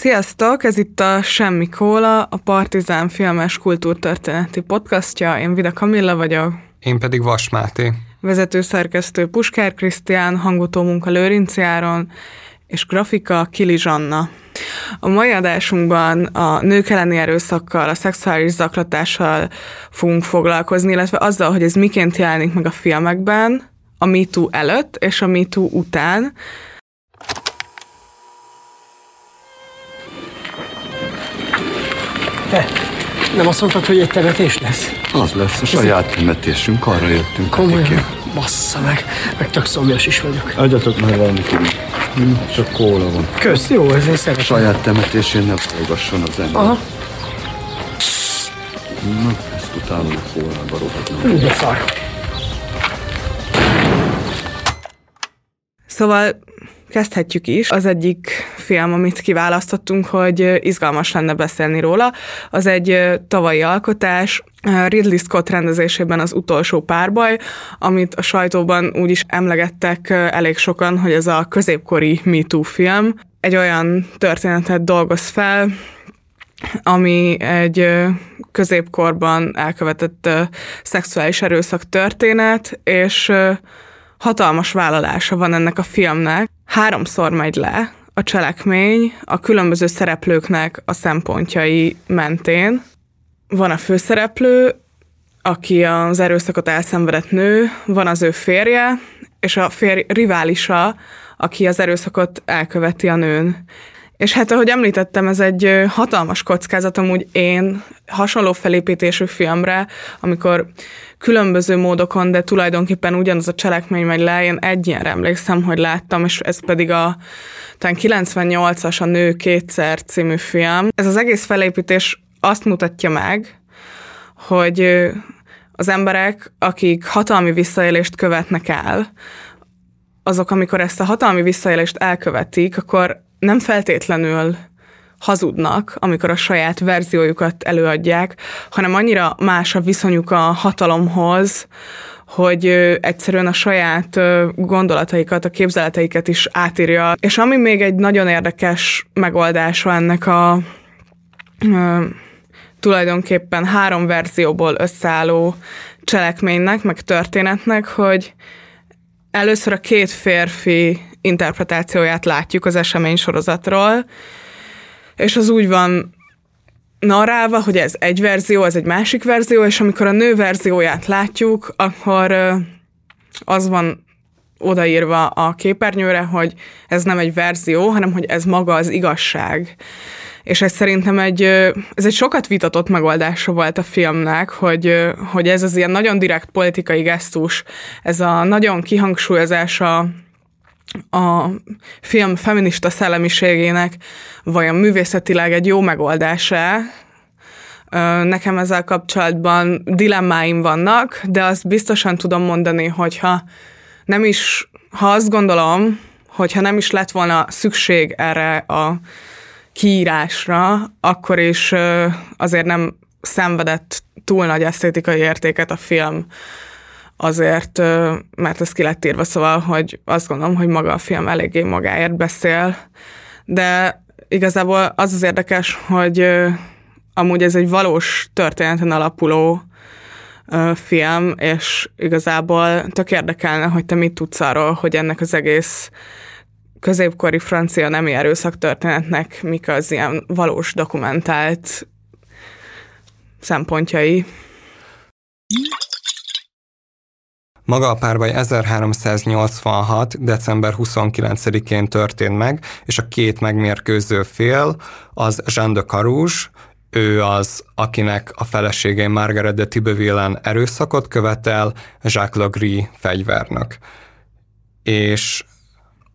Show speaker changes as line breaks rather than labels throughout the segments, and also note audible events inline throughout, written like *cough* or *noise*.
Sziasztok, ez itt a Semmi Kóla, a Partizán filmes kultúrtörténeti podcastja. Én Vida Kamilla vagyok.
Én pedig Vas Máté.
Vezetőszerkesztő Puskár Krisztián, hangutó munka Lőrinci Áron, és grafika Kili Zsanna. A mai adásunkban a nők elleni erőszakkal, a szexuális zaklatással fogunk foglalkozni, illetve azzal, hogy ez miként jelenik meg a filmekben, a MeToo előtt és a MeToo után,
Te, nem azt mondtad, hogy egy temetés lesz?
Az lesz a saját temetésünk, arra jöttünk.
Komolyan? Bassza meg, meg tök szomjas is vagyok.
Adjatok már valamit. Hm, Csak kóla van.
Kösz, jó, ezért szeretem.
Saját temetésén ne hallgasson az ember.
Aha,
Na, ezt utána a kólába rohadnom.
de szar.
Szóval kezdhetjük is. Az egyik film, amit kiválasztottunk, hogy izgalmas lenne beszélni róla, az egy tavalyi alkotás, Ridley Scott rendezésében az utolsó párbaj, amit a sajtóban úgy is emlegettek elég sokan, hogy ez a középkori MeToo film. Egy olyan történetet dolgoz fel, ami egy középkorban elkövetett szexuális erőszak történet, és hatalmas vállalása van ennek a filmnek. Háromszor megy le a cselekmény a különböző szereplőknek a szempontjai mentén. Van a főszereplő, aki az erőszakot elszenvedett nő, van az ő férje, és a férj riválisa, aki az erőszakot elköveti a nőn. És hát, ahogy említettem, ez egy hatalmas kockázat, amúgy én hasonló felépítésű filmre, amikor különböző módokon, de tulajdonképpen ugyanaz a cselekmény megy le, én egy ilyenre emlékszem, hogy láttam, és ez pedig a talán 98-as a Nő kétszer című film. Ez az egész felépítés azt mutatja meg, hogy az emberek, akik hatalmi visszaélést követnek el, azok, amikor ezt a hatalmi visszaélést elkövetik, akkor nem feltétlenül hazudnak, amikor a saját verziójukat előadják, hanem annyira más a viszonyuk a hatalomhoz, hogy egyszerűen a saját gondolataikat, a képzeleteiket is átírja. És ami még egy nagyon érdekes megoldása ennek a ö, tulajdonképpen három verzióból összeálló cselekménynek, meg történetnek, hogy először a két férfi interpretációját látjuk az esemény sorozatról, és az úgy van narrálva, hogy ez egy verzió, ez egy másik verzió, és amikor a nő verzióját látjuk, akkor az van odaírva a képernyőre, hogy ez nem egy verzió, hanem hogy ez maga az igazság. És ez szerintem egy, ez egy sokat vitatott megoldása volt a filmnek, hogy, hogy ez az ilyen nagyon direkt politikai gesztus, ez a nagyon kihangsúlyozása a film feminista szellemiségének vajon művészetileg egy jó megoldása. Nekem ezzel kapcsolatban dilemmáim vannak, de azt biztosan tudom mondani, hogyha nem is, ha azt gondolom, hogyha nem is lett volna szükség erre a kiírásra, akkor is azért nem szenvedett túl nagy esztétikai értéket a film azért, mert ez ki lett írva, szóval, hogy azt gondolom, hogy maga a film eléggé magáért beszél, de igazából az az érdekes, hogy amúgy ez egy valós történeten alapuló film, és igazából tök érdekelne, hogy te mit tudsz arról, hogy ennek az egész középkori francia nemi erőszak történetnek mik az ilyen valós dokumentált szempontjai.
Maga a párbaj 1386. december 29-én történt meg, és a két megmérkőző fél az Jean de Carouge, ő az, akinek a felesége Margaret de Tibevillen erőszakot követel, Jacques Legris fegyvernök. És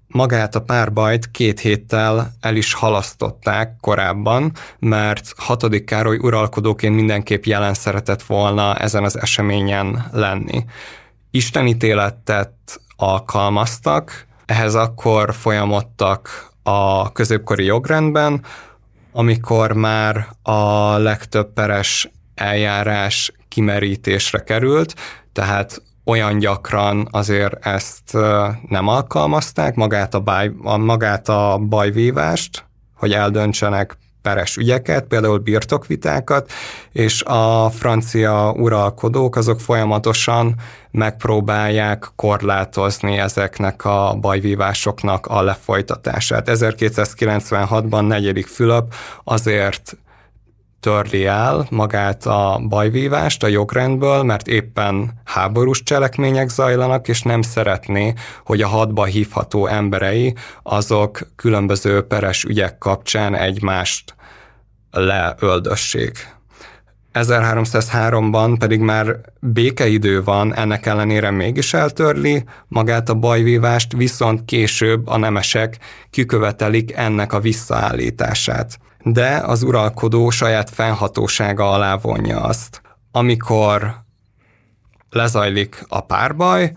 magát a párbajt két héttel el is halasztották korábban, mert hatodik Károly uralkodóként mindenképp jelen szeretett volna ezen az eseményen lenni. Istenítéletet alkalmaztak, ehhez akkor folyamodtak a középkori jogrendben, amikor már a legtöbb peres eljárás kimerítésre került, tehát olyan gyakran azért ezt nem alkalmazták, magát a, baj, magát a bajvívást, hogy eldöntsenek peres ügyeket, például birtokvitákat, és a francia uralkodók azok folyamatosan megpróbálják korlátozni ezeknek a bajvívásoknak a lefolytatását. 1296-ban negyedik Fülöp azért törli el magát a bajvívást a jogrendből, mert éppen háborús cselekmények zajlanak, és nem szeretné, hogy a hadba hívható emberei azok különböző peres ügyek kapcsán egymást leöldössék. 1303-ban pedig már békeidő van, ennek ellenére mégis eltörli magát a bajvívást, viszont később a nemesek kikövetelik ennek a visszaállítását de az uralkodó saját fennhatósága alá vonja azt. Amikor lezajlik a párbaj,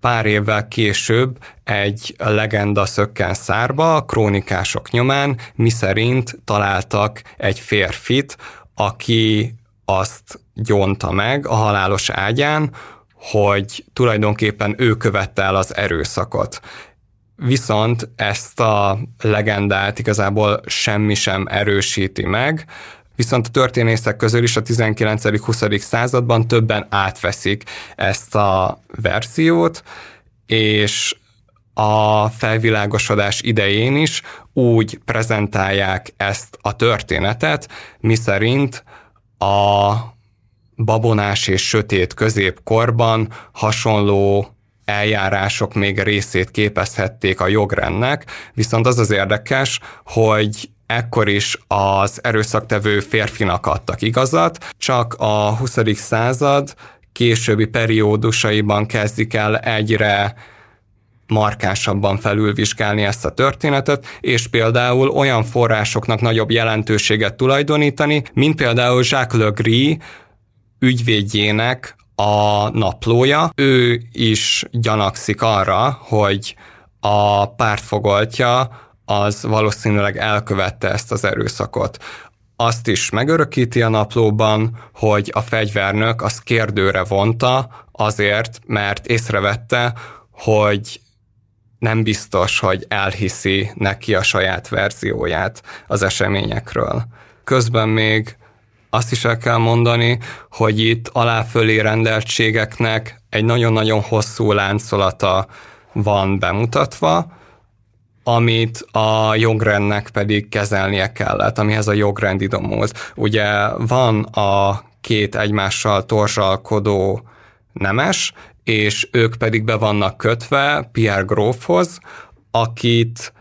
pár évvel később egy legenda szökken szárba a krónikások nyomán, miszerint találtak egy férfit, aki azt gyonta meg a halálos ágyán, hogy tulajdonképpen ő követte el az erőszakot viszont ezt a legendát igazából semmi sem erősíti meg, viszont a történészek közül is a 19.-20. században többen átveszik ezt a verziót, és a felvilágosodás idején is úgy prezentálják ezt a történetet, miszerint a babonás és sötét középkorban hasonló eljárások még részét képezhették a jogrendnek, viszont az az érdekes, hogy ekkor is az erőszaktevő férfinak adtak igazat, csak a 20. század későbbi periódusaiban kezdik el egyre markásabban felülvizsgálni ezt a történetet, és például olyan forrásoknak nagyobb jelentőséget tulajdonítani, mint például Jacques Le Gris ügyvédjének a naplója. Ő is gyanakszik arra, hogy a pártfogoltja az valószínűleg elkövette ezt az erőszakot. Azt is megörökíti a naplóban, hogy a fegyvernök az kérdőre vonta azért, mert észrevette, hogy nem biztos, hogy elhiszi neki a saját verzióját az eseményekről. Közben még azt is el kell mondani, hogy itt aláfölé rendeltségeknek egy nagyon-nagyon hosszú láncolata van bemutatva, amit a jogrendnek pedig kezelnie kellett, amihez a jogrend idomult. Ugye van a két egymással torzsalkodó nemes, és ők pedig be vannak kötve Pierre Grófhoz, akit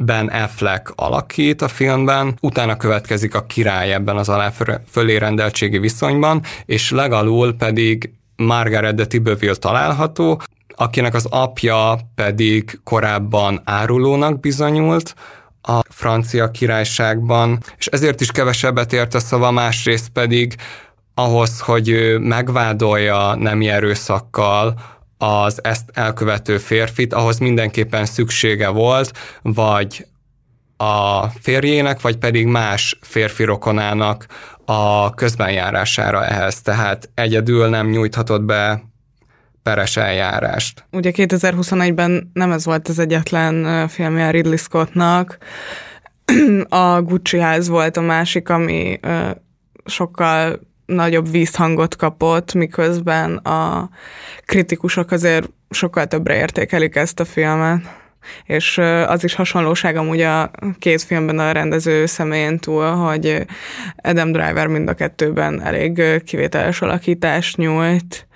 Ben Affleck alakít a filmben, utána következik a király ebben az aláfölé rendeltségi viszonyban, és legalul pedig Margaret de Tibbeville található, akinek az apja pedig korábban árulónak bizonyult, a francia királyságban, és ezért is kevesebbet ért a szava, másrészt pedig ahhoz, hogy megvádolja nemi erőszakkal az ezt elkövető férfit, ahhoz mindenképpen szüksége volt, vagy a férjének, vagy pedig más férfi rokonának a közbenjárására ehhez, tehát egyedül nem nyújthatott be peres eljárást.
Ugye 2021-ben nem ez volt az egyetlen filmje Ridley Scottnak, *clears throat* a Gucci ház volt a másik, ami sokkal nagyobb vízhangot kapott, miközben a kritikusok azért sokkal többre értékelik ezt a filmet. És az is hasonlóság amúgy a két filmben a rendező személyén túl, hogy Adam Driver mind a kettőben elég kivételes alakítást nyújt.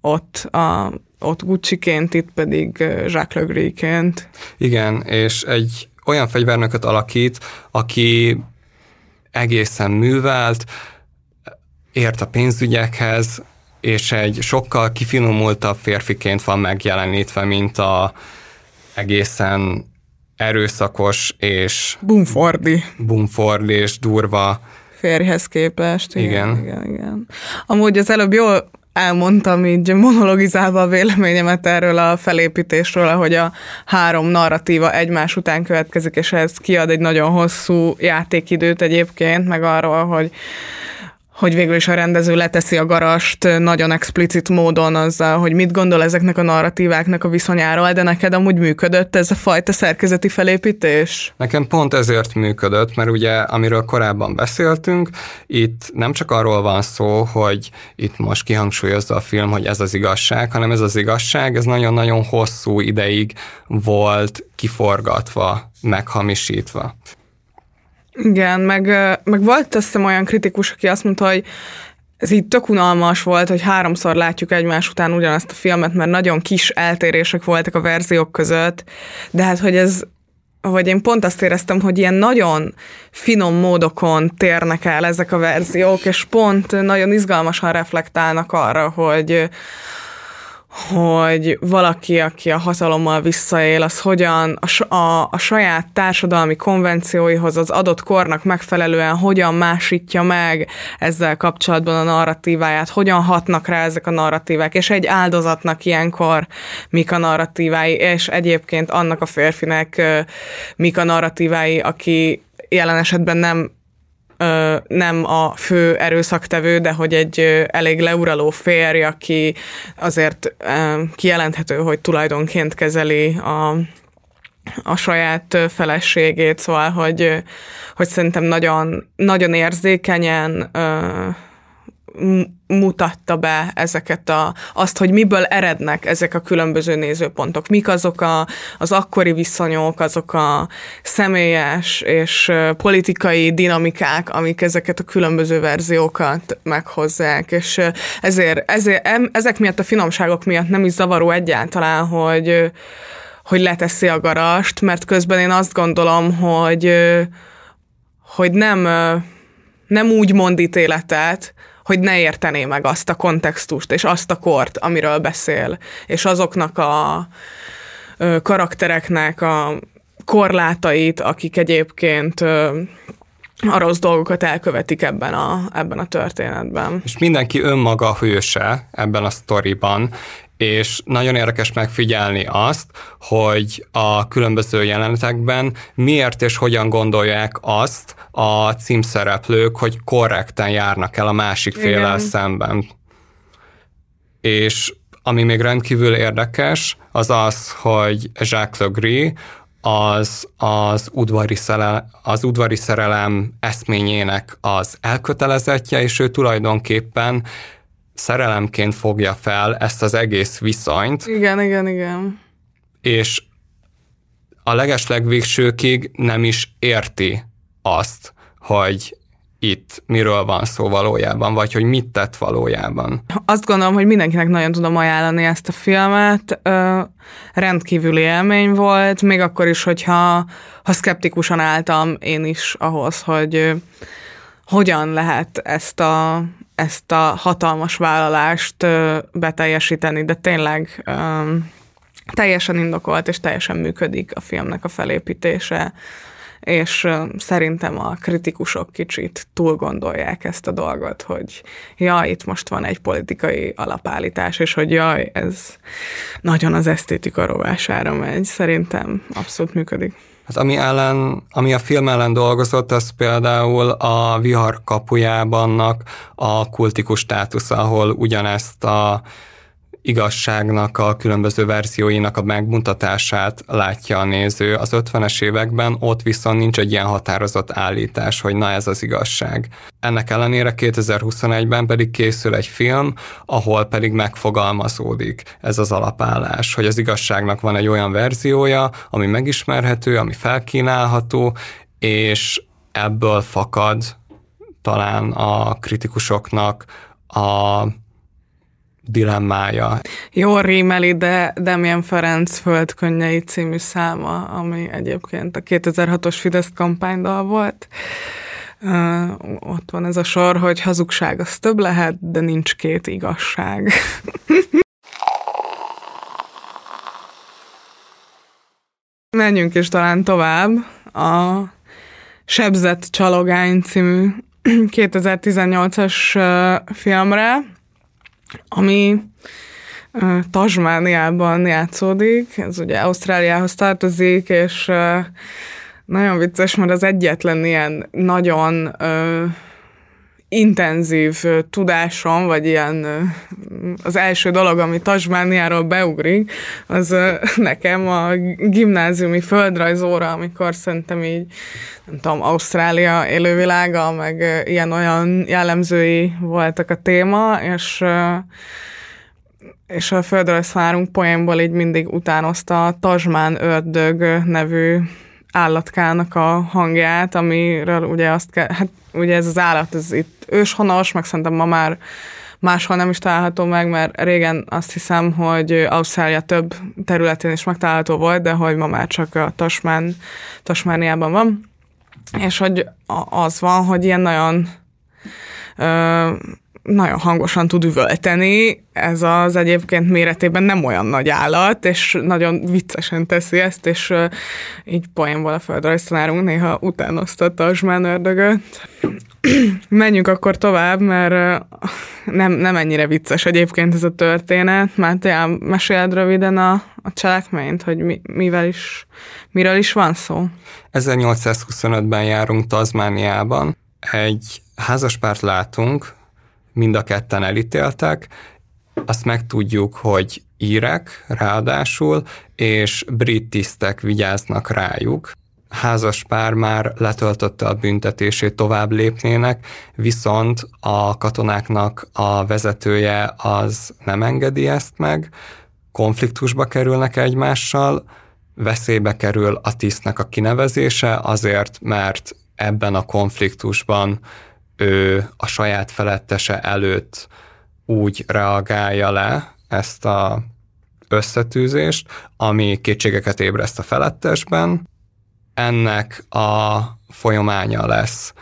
Ott a ott Gucci-ként, itt pedig Jacques Le Gris-ként.
Igen, és egy olyan fegyvernököt alakít, aki egészen művelt, ért a pénzügyekhez, és egy sokkal kifinomultabb férfiként van megjelenítve, mint a egészen erőszakos és...
Bumfordi.
Bumfordi és durva
férjhez képest.
Igen.
igen. igen, igen. Amúgy az előbb jól elmondtam így monologizálva a véleményemet erről a felépítésről, ahogy a három narratíva egymás után következik, és ez kiad egy nagyon hosszú játékidőt egyébként, meg arról, hogy hogy végül is a rendező leteszi a garast nagyon explicit módon azzal, hogy mit gondol ezeknek a narratíváknak a viszonyáról, de neked amúgy működött ez a fajta szerkezeti felépítés?
Nekem pont ezért működött, mert ugye, amiről korábban beszéltünk, itt nem csak arról van szó, hogy itt most kihangsúlyozza a film, hogy ez az igazság, hanem ez az igazság, ez nagyon-nagyon hosszú ideig volt kiforgatva, meghamisítva.
Igen, meg, meg volt azt hiszem olyan kritikus, aki azt mondta, hogy ez így tök unalmas volt, hogy háromszor látjuk egymás után ugyanazt a filmet, mert nagyon kis eltérések voltak a verziók között, de hát, hogy ez, vagy én pont azt éreztem, hogy ilyen nagyon finom módokon térnek el ezek a verziók, és pont nagyon izgalmasan reflektálnak arra, hogy, hogy valaki, aki a hatalommal visszaél, az hogyan a, a, a saját társadalmi konvencióihoz, az adott kornak megfelelően hogyan másítja meg ezzel kapcsolatban a narratíváját, hogyan hatnak rá ezek a narratívák, és egy áldozatnak ilyenkor mik a narratívái, és egyébként annak a férfinek mik a narratívái, aki jelen esetben nem nem a fő erőszaktevő, de hogy egy elég leuraló férj, aki azért kijelenthető, hogy tulajdonként kezeli a a saját feleségét, szóval, hogy, hogy szerintem nagyon, nagyon érzékenyen mutatta be ezeket a, azt, hogy miből erednek ezek a különböző nézőpontok, mik azok a, az akkori viszonyok, azok a személyes és politikai dinamikák, amik ezeket a különböző verziókat meghozzák, és ezért, ezért ezek miatt a finomságok miatt nem is zavaró egyáltalán, hogy, hogy leteszi a garast, mert közben én azt gondolom, hogy, hogy nem, nem úgy mond ítéletet, hogy ne értené meg azt a kontextust, és azt a kort, amiről beszél, és azoknak a karaktereknek a korlátait, akik egyébként a rossz dolgokat elkövetik ebben a, ebben a történetben.
És mindenki önmaga hőse ebben a sztoriban, és nagyon érdekes megfigyelni azt, hogy a különböző jelenetekben miért és hogyan gondolják azt a címszereplők, hogy korrekten járnak el a másik féllel szemben. És ami még rendkívül érdekes, az az, hogy Jacques Legris az, az, udvari szerelem, az udvari szerelem eszményének az elkötelezettje, és ő tulajdonképpen szerelemként fogja fel ezt az egész viszonyt.
Igen, igen, igen.
És a legeslegvégsőkig nem is érti azt, hogy itt miről van szó valójában, vagy hogy mit tett valójában.
Azt gondolom, hogy mindenkinek nagyon tudom ajánlani ezt a filmet. Ö, rendkívüli élmény volt, még akkor is, hogyha ha szkeptikusan álltam én is ahhoz, hogy hogyan lehet ezt a, ezt a hatalmas vállalást beteljesíteni, de tényleg um, teljesen indokolt és teljesen működik a filmnek a felépítése, és szerintem a kritikusok kicsit túl gondolják ezt a dolgot, hogy ja, itt most van egy politikai alapállítás, és hogy jaj, ez nagyon az esztétika rovására megy. Szerintem abszolút működik.
Hát ami, ellen, ami a film ellen dolgozott, az például a vihar kapujában a kultikus státusz, ahol ugyanezt a igazságnak a különböző verzióinak a megmutatását látja a néző. Az 50-es években ott viszont nincs egy ilyen határozott állítás, hogy na ez az igazság. Ennek ellenére 2021-ben pedig készül egy film, ahol pedig megfogalmazódik ez az alapállás, hogy az igazságnak van egy olyan verziója, ami megismerhető, ami felkínálható, és ebből fakad talán a kritikusoknak a dilemmája.
Jó rímeli, de Demian Ferenc Földkönnyei című száma, ami egyébként a 2006-os Fidesz kampánydal volt. Uh, ott van ez a sor, hogy hazugság az több lehet, de nincs két igazság. *laughs* Menjünk is talán tovább. A Sebzett Csalogány című *clears throat* 2018-as filmre, ami Tasmániában játszódik, ez ugye Ausztráliához tartozik, és nagyon vicces, mert az egyetlen ilyen nagyon intenzív tudásom, vagy ilyen az első dolog, ami Tasmániáról beugrik, az *laughs* nekem a gimnáziumi földrajzóra, amikor szerintem így, nem tudom, Ausztrália élővilága, meg ilyen-olyan jellemzői voltak a téma, és és a földrajzvárunk poénból így mindig utánozta a Tasmán ördög nevű állatkának a hangját, amiről ugye azt kell, hát ugye ez az állat, ez itt őshonos, meg szerintem ma már máshol nem is található meg, mert régen azt hiszem, hogy Ausztrália több területén is megtalálható volt, de hogy ma már csak a Tasmán, Tasmániában van. És hogy az van, hogy ilyen nagyon nagyon hangosan tud üvölteni, ez az egyébként méretében nem olyan nagy állat, és nagyon viccesen teszi ezt, és uh, így poénból a földrajztanárunk néha utánozta a Tasmán ördögöt. *clears throat* Menjünk akkor tovább, mert nem, nem ennyire vicces egyébként ez a történet. Máté, meséled röviden a, a cselekményt, hogy mi, mivel is, miről is van szó?
1825-ben járunk Tasmániában. Egy házaspárt látunk, mind a ketten elítéltek, azt megtudjuk, hogy írek ráadásul, és brit tisztek vigyáznak rájuk. Házas pár már letöltötte a büntetését, tovább lépnének, viszont a katonáknak a vezetője az nem engedi ezt meg, konfliktusba kerülnek egymással, veszélybe kerül a tisztnek a kinevezése azért, mert ebben a konfliktusban ő a saját felettese előtt úgy reagálja le ezt a összetűzést, ami kétségeket ébreszt a felettesben. Ennek a folyamánya lesz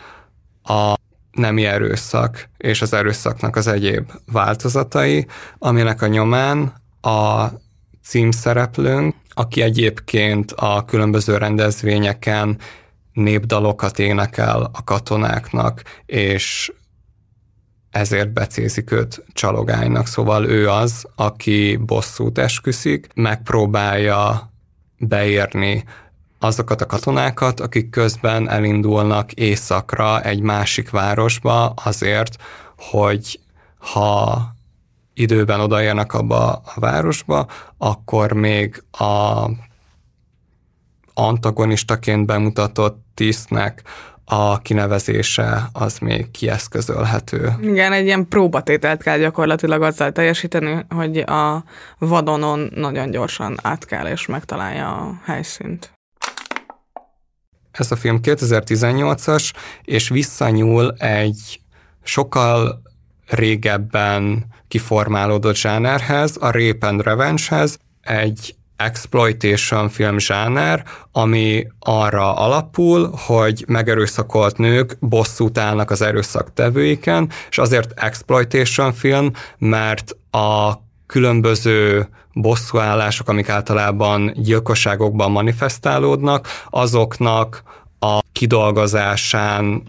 a nemi erőszak és az erőszaknak az egyéb változatai, aminek a nyomán a címszereplőnk, aki egyébként a különböző rendezvényeken népdalokat énekel a katonáknak, és ezért becézik őt csalogánynak. Szóval ő az, aki bosszút esküszik, megpróbálja beérni azokat a katonákat, akik közben elindulnak északra egy másik városba azért, hogy ha időben odaérnek abba a városba, akkor még a antagonistaként bemutatott tisztnek a kinevezése az még kieszközölhető.
Igen, egy ilyen próbatételt kell gyakorlatilag azzal teljesíteni, hogy a vadonon nagyon gyorsan át kell és megtalálja a helyszínt.
Ez a film 2018-as, és visszanyúl egy sokkal régebben kiformálódott zsánerhez, a Rape and Revenge-hez, egy exploitation film zsáner, ami arra alapul, hogy megerőszakolt nők bosszút állnak az erőszak tevőiken, és azért exploitation film, mert a különböző bosszúállások, amik általában gyilkosságokban manifestálódnak, azoknak a kidolgozásán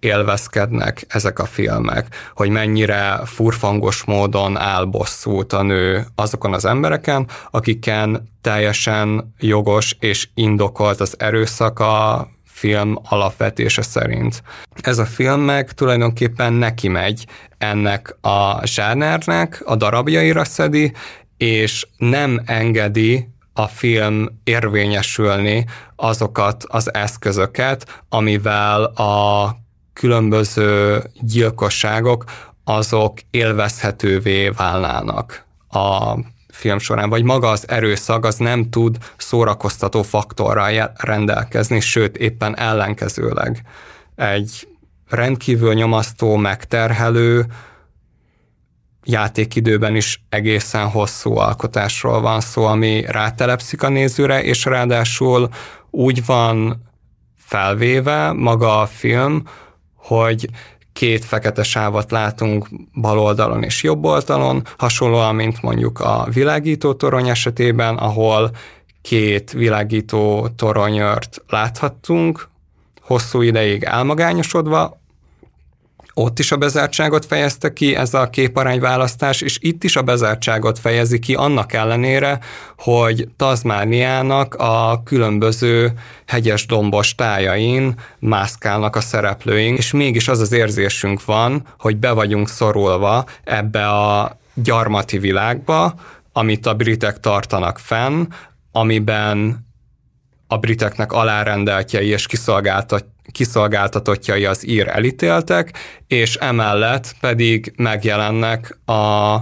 élvezkednek ezek a filmek, hogy mennyire furfangos módon áll bosszút a nő azokon az embereken, akiken teljesen jogos és indokolt az erőszak a film alapvetése szerint. Ez a film meg tulajdonképpen neki megy ennek a zsánernek, a darabjaira szedi, és nem engedi a film érvényesülni azokat az eszközöket, amivel a különböző gyilkosságok azok élvezhetővé válnának a film során, vagy maga az erőszak az nem tud szórakoztató faktorral rendelkezni, sőt éppen ellenkezőleg. Egy rendkívül nyomasztó, megterhelő, játékidőben is egészen hosszú alkotásról van szó, ami rátelepszik a nézőre, és ráadásul úgy van felvéve maga a film, hogy két fekete sávat látunk bal oldalon és jobb oldalon, hasonlóan, mint mondjuk a világító torony esetében, ahol két világító toronyört láthattunk, hosszú ideig elmagányosodva, ott is a bezártságot fejezte ki ez a képarányválasztás, és itt is a bezártságot fejezi ki annak ellenére, hogy Tazmániának a különböző hegyes dombos tájain mászkálnak a szereplőink, és mégis az az érzésünk van, hogy be vagyunk szorulva ebbe a gyarmati világba, amit a britek tartanak fenn, amiben a briteknek alárendeltjei és kiszolgáltat, kiszolgáltatottjai az ír elítéltek, és emellett pedig megjelennek a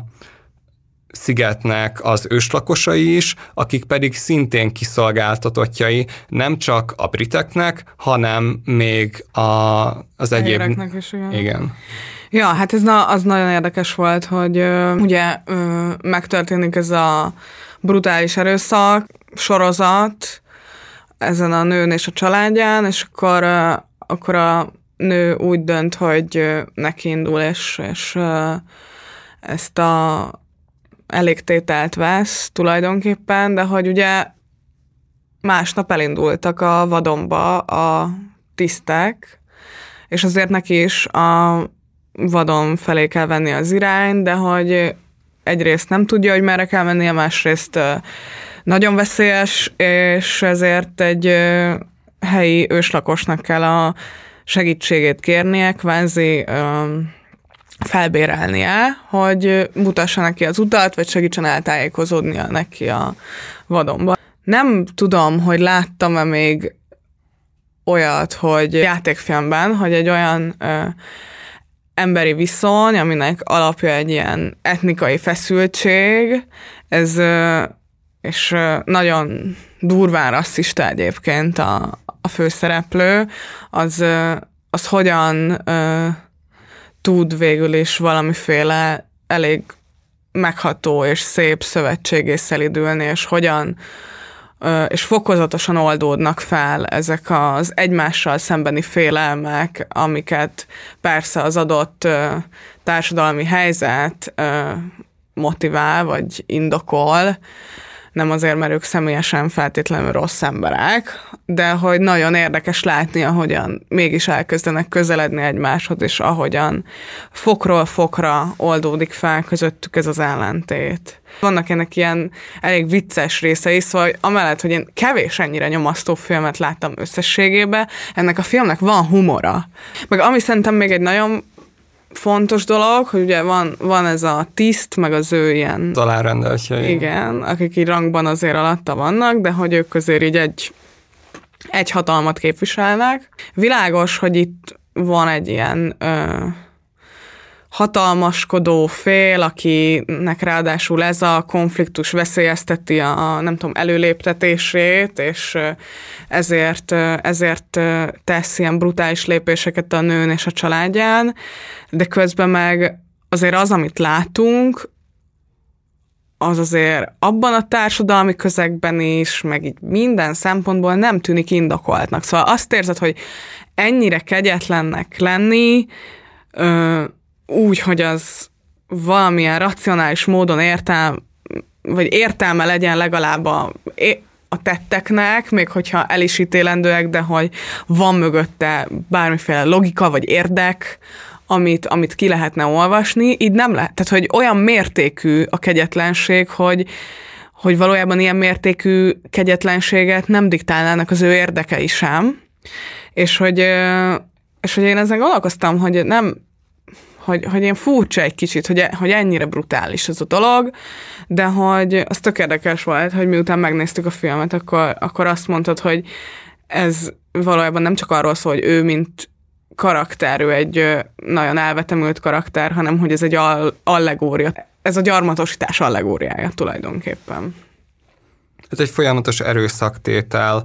szigetnek az őslakosai is, akik pedig szintén kiszolgáltatottjai nem csak a briteknek, hanem még a, az egyéb...
is, igen.
igen.
Ja, hát ez na, az nagyon érdekes volt, hogy ö, ugye ö, megtörténik ez a brutális erőszak sorozat ezen a nőn és a családján, és akkor, akkor a nő úgy dönt, hogy neki indul, és, és ezt a elégtételt vesz tulajdonképpen, de hogy ugye másnap elindultak a vadonba a tisztek, és azért neki is a vadon felé kell venni az irány, de hogy egyrészt nem tudja, hogy merre kell mennie, másrészt nagyon veszélyes, és ezért egy helyi őslakosnak kell a segítségét kérnie, kvázi felbérelnie, hogy mutassa neki az utat, vagy segítsen eltájékozódnia neki a vadonba. Nem tudom, hogy láttam-e még olyat, hogy játékfilmben, hogy egy olyan ö, emberi viszony, aminek alapja egy ilyen etnikai feszültség, ez és nagyon durván rasszista egyébként a, a főszereplő, az, az hogyan tud végül is valamiféle elég megható és szép szövetségé szelidülni, és hogyan és fokozatosan oldódnak fel ezek az egymással szembeni félelmek, amiket persze az adott társadalmi helyzet motivál, vagy indokol, nem azért, mert ők személyesen feltétlenül rossz emberek, de hogy nagyon érdekes látni, ahogyan mégis elkezdenek közeledni egymáshoz, és ahogyan fokról fokra oldódik fel közöttük ez az ellentét. Vannak ennek ilyen elég vicces részei, szóval amellett, hogy én kevés ennyire nyomasztó filmet láttam összességében, ennek a filmnek van humora. Meg ami szerintem még egy nagyon fontos dolog, hogy ugye van, van ez a tiszt, meg az ő ilyen...
Alárendeltjei.
Igen, akik így rangban azért alatta vannak, de hogy ők azért így egy, egy hatalmat képviselnek. Világos, hogy itt van egy ilyen ö, hatalmaskodó fél, akinek ráadásul ez a konfliktus veszélyezteti a, nem tudom, előléptetését, és ezért, ezért tesz ilyen brutális lépéseket a nőn és a családján, de közben meg azért az, amit látunk, az azért abban a társadalmi közegben is, meg így minden szempontból nem tűnik indokoltnak. Szóval azt érzed, hogy ennyire kegyetlennek lenni, ö, úgy, hogy az valamilyen racionális módon értelme, vagy értelme legyen legalább a, a tetteknek, még hogyha el is ítélendőek, de hogy van mögötte bármiféle logika vagy érdek, amit, amit ki lehetne olvasni, így nem lehet. Tehát, hogy olyan mértékű a kegyetlenség, hogy, hogy valójában ilyen mértékű kegyetlenséget nem diktálnának az ő érdekei sem, és hogy, és hogy én ezen gondolkoztam, hogy nem, hogy, hogy én furcsa egy kicsit, hogy, hogy ennyire brutális ez a dolog, de hogy az tök érdekes volt, hogy miután megnéztük a filmet, akkor, akkor azt mondtad, hogy ez valójában nem csak arról szól, hogy ő, mint karakter, ő egy nagyon elvetemült karakter, hanem hogy ez egy allegória. Ez a gyarmatosítás allegóriája tulajdonképpen.
Ez egy folyamatos erőszaktétel,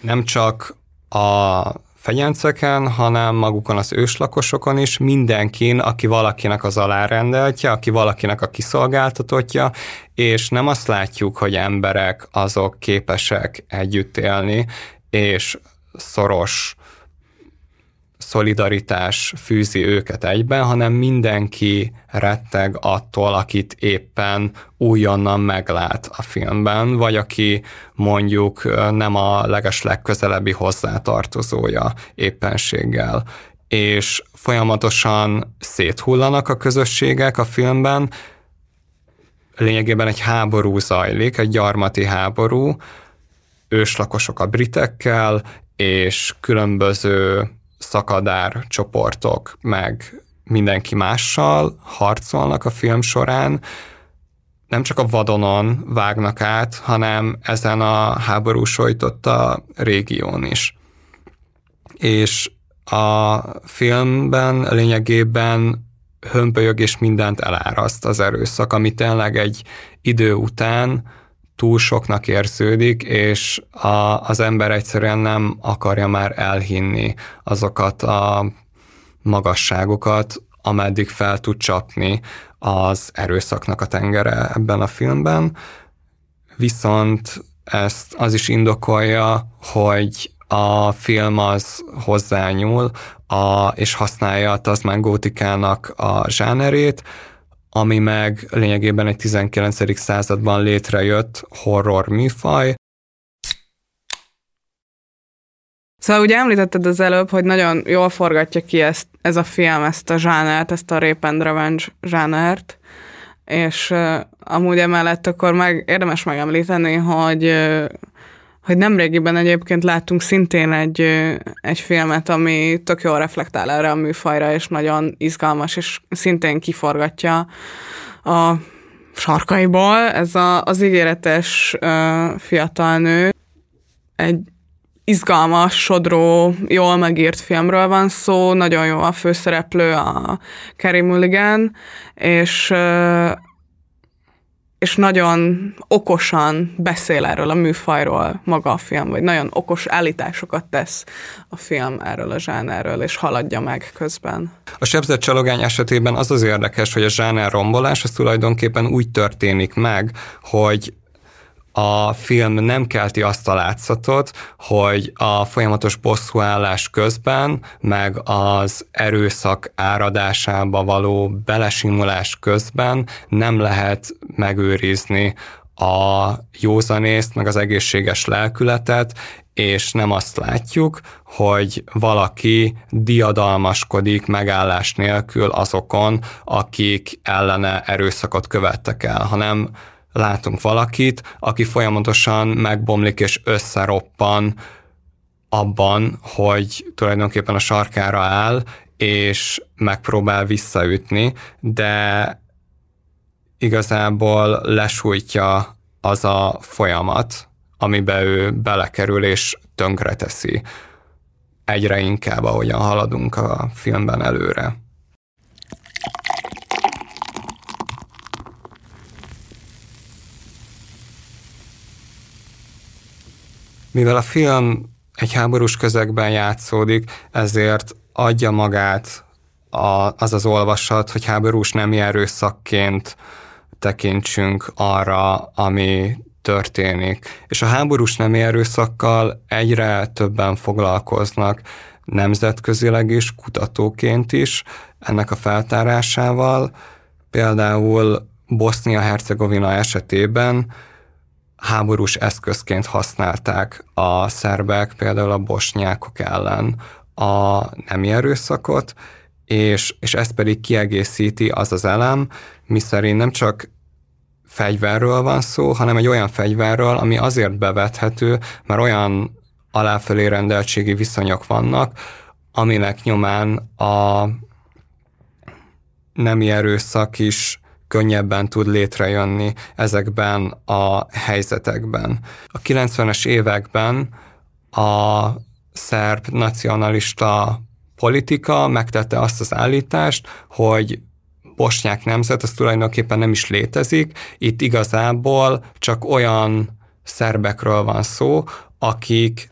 nem csak a fegyenceken, hanem magukon az őslakosokon is, mindenkin, aki valakinek az alárendeltje, aki valakinek a kiszolgáltatottja, és nem azt látjuk, hogy emberek azok képesek együtt élni, és szoros szolidaritás fűzi őket egyben, hanem mindenki retteg attól, akit éppen újonnan meglát a filmben, vagy aki mondjuk nem a leges legközelebbi hozzátartozója éppenséggel. és folyamatosan széthullanak a közösségek a filmben. Lényegében egy háború zajlik, egy gyarmati háború, őslakosok a britekkel, és különböző szakadár csoportok, meg mindenki mással harcolnak a film során, nem csak a vadonon vágnak át, hanem ezen a háború a régión is. És a filmben lényegében hömpölyög és mindent eláraszt az erőszak, ami tényleg egy idő után túl soknak érződik, és a, az ember egyszerűen nem akarja már elhinni azokat a magasságokat, ameddig fel tud csapni az erőszaknak a tengere ebben a filmben. Viszont ezt az is indokolja, hogy a film az hozzányúl, a, és használja a Tasman gótikának a zsánerét, ami meg lényegében egy 19. században létrejött horror műfaj.
Szóval ugye említetted az előbb, hogy nagyon jól forgatja ki ezt, ez a film, ezt a zsánert, ezt a Rape and Revenge zsánert, és uh, amúgy emellett akkor meg érdemes megemlíteni, hogy uh, hogy nemrégiben egyébként láttunk szintén egy, egy filmet, ami tök jól reflektál erre a műfajra, és nagyon izgalmas, és szintén kiforgatja a sarkaiból. Ez a, az ígéretes uh, fiatal nő. Egy izgalmas, sodró, jól megírt filmről van szó, nagyon jó a főszereplő, a Carrie Mulligan, és uh, és nagyon okosan beszél erről a műfajról maga a film, vagy nagyon okos állításokat tesz a film erről a zsánerről, és haladja meg közben.
A sebzett csalogány esetében az az érdekes, hogy a zsáner rombolás az tulajdonképpen úgy történik meg, hogy a film nem kelti azt a látszatot, hogy a folyamatos bosszúállás közben, meg az erőszak áradásába való belesimulás közben nem lehet megőrizni a józanészt, meg az egészséges lelkületet, és nem azt látjuk, hogy valaki diadalmaskodik megállás nélkül azokon, akik ellene erőszakot követtek el, hanem látunk valakit, aki folyamatosan megbomlik és összeroppan abban, hogy tulajdonképpen a sarkára áll, és megpróbál visszaütni, de igazából lesújtja az a folyamat, amibe ő belekerül és tönkreteszi egyre inkább, ahogyan haladunk a filmben előre. Mivel a film egy háborús közegben játszódik, ezért adja magát a, az az olvasat, hogy háborús nem erőszakként tekintsünk arra, ami történik. És a háborús nem erőszakkal egyre többen foglalkoznak nemzetközileg is, kutatóként is ennek a feltárásával. Például Bosznia-Hercegovina esetében háborús eszközként használták a szerbek, például a bosnyákok ellen a nemi erőszakot, és, és ezt pedig kiegészíti az az elem, miszerint nem csak fegyverről van szó, hanem egy olyan fegyverről, ami azért bevethető, mert olyan aláfölé rendeltségi viszonyok vannak, aminek nyomán a nemi erőszak is könnyebben tud létrejönni ezekben a helyzetekben. A 90-es években a szerb nacionalista politika megtette azt az állítást, hogy bosnyák nemzet az tulajdonképpen nem is létezik, itt igazából csak olyan szerbekről van szó, akik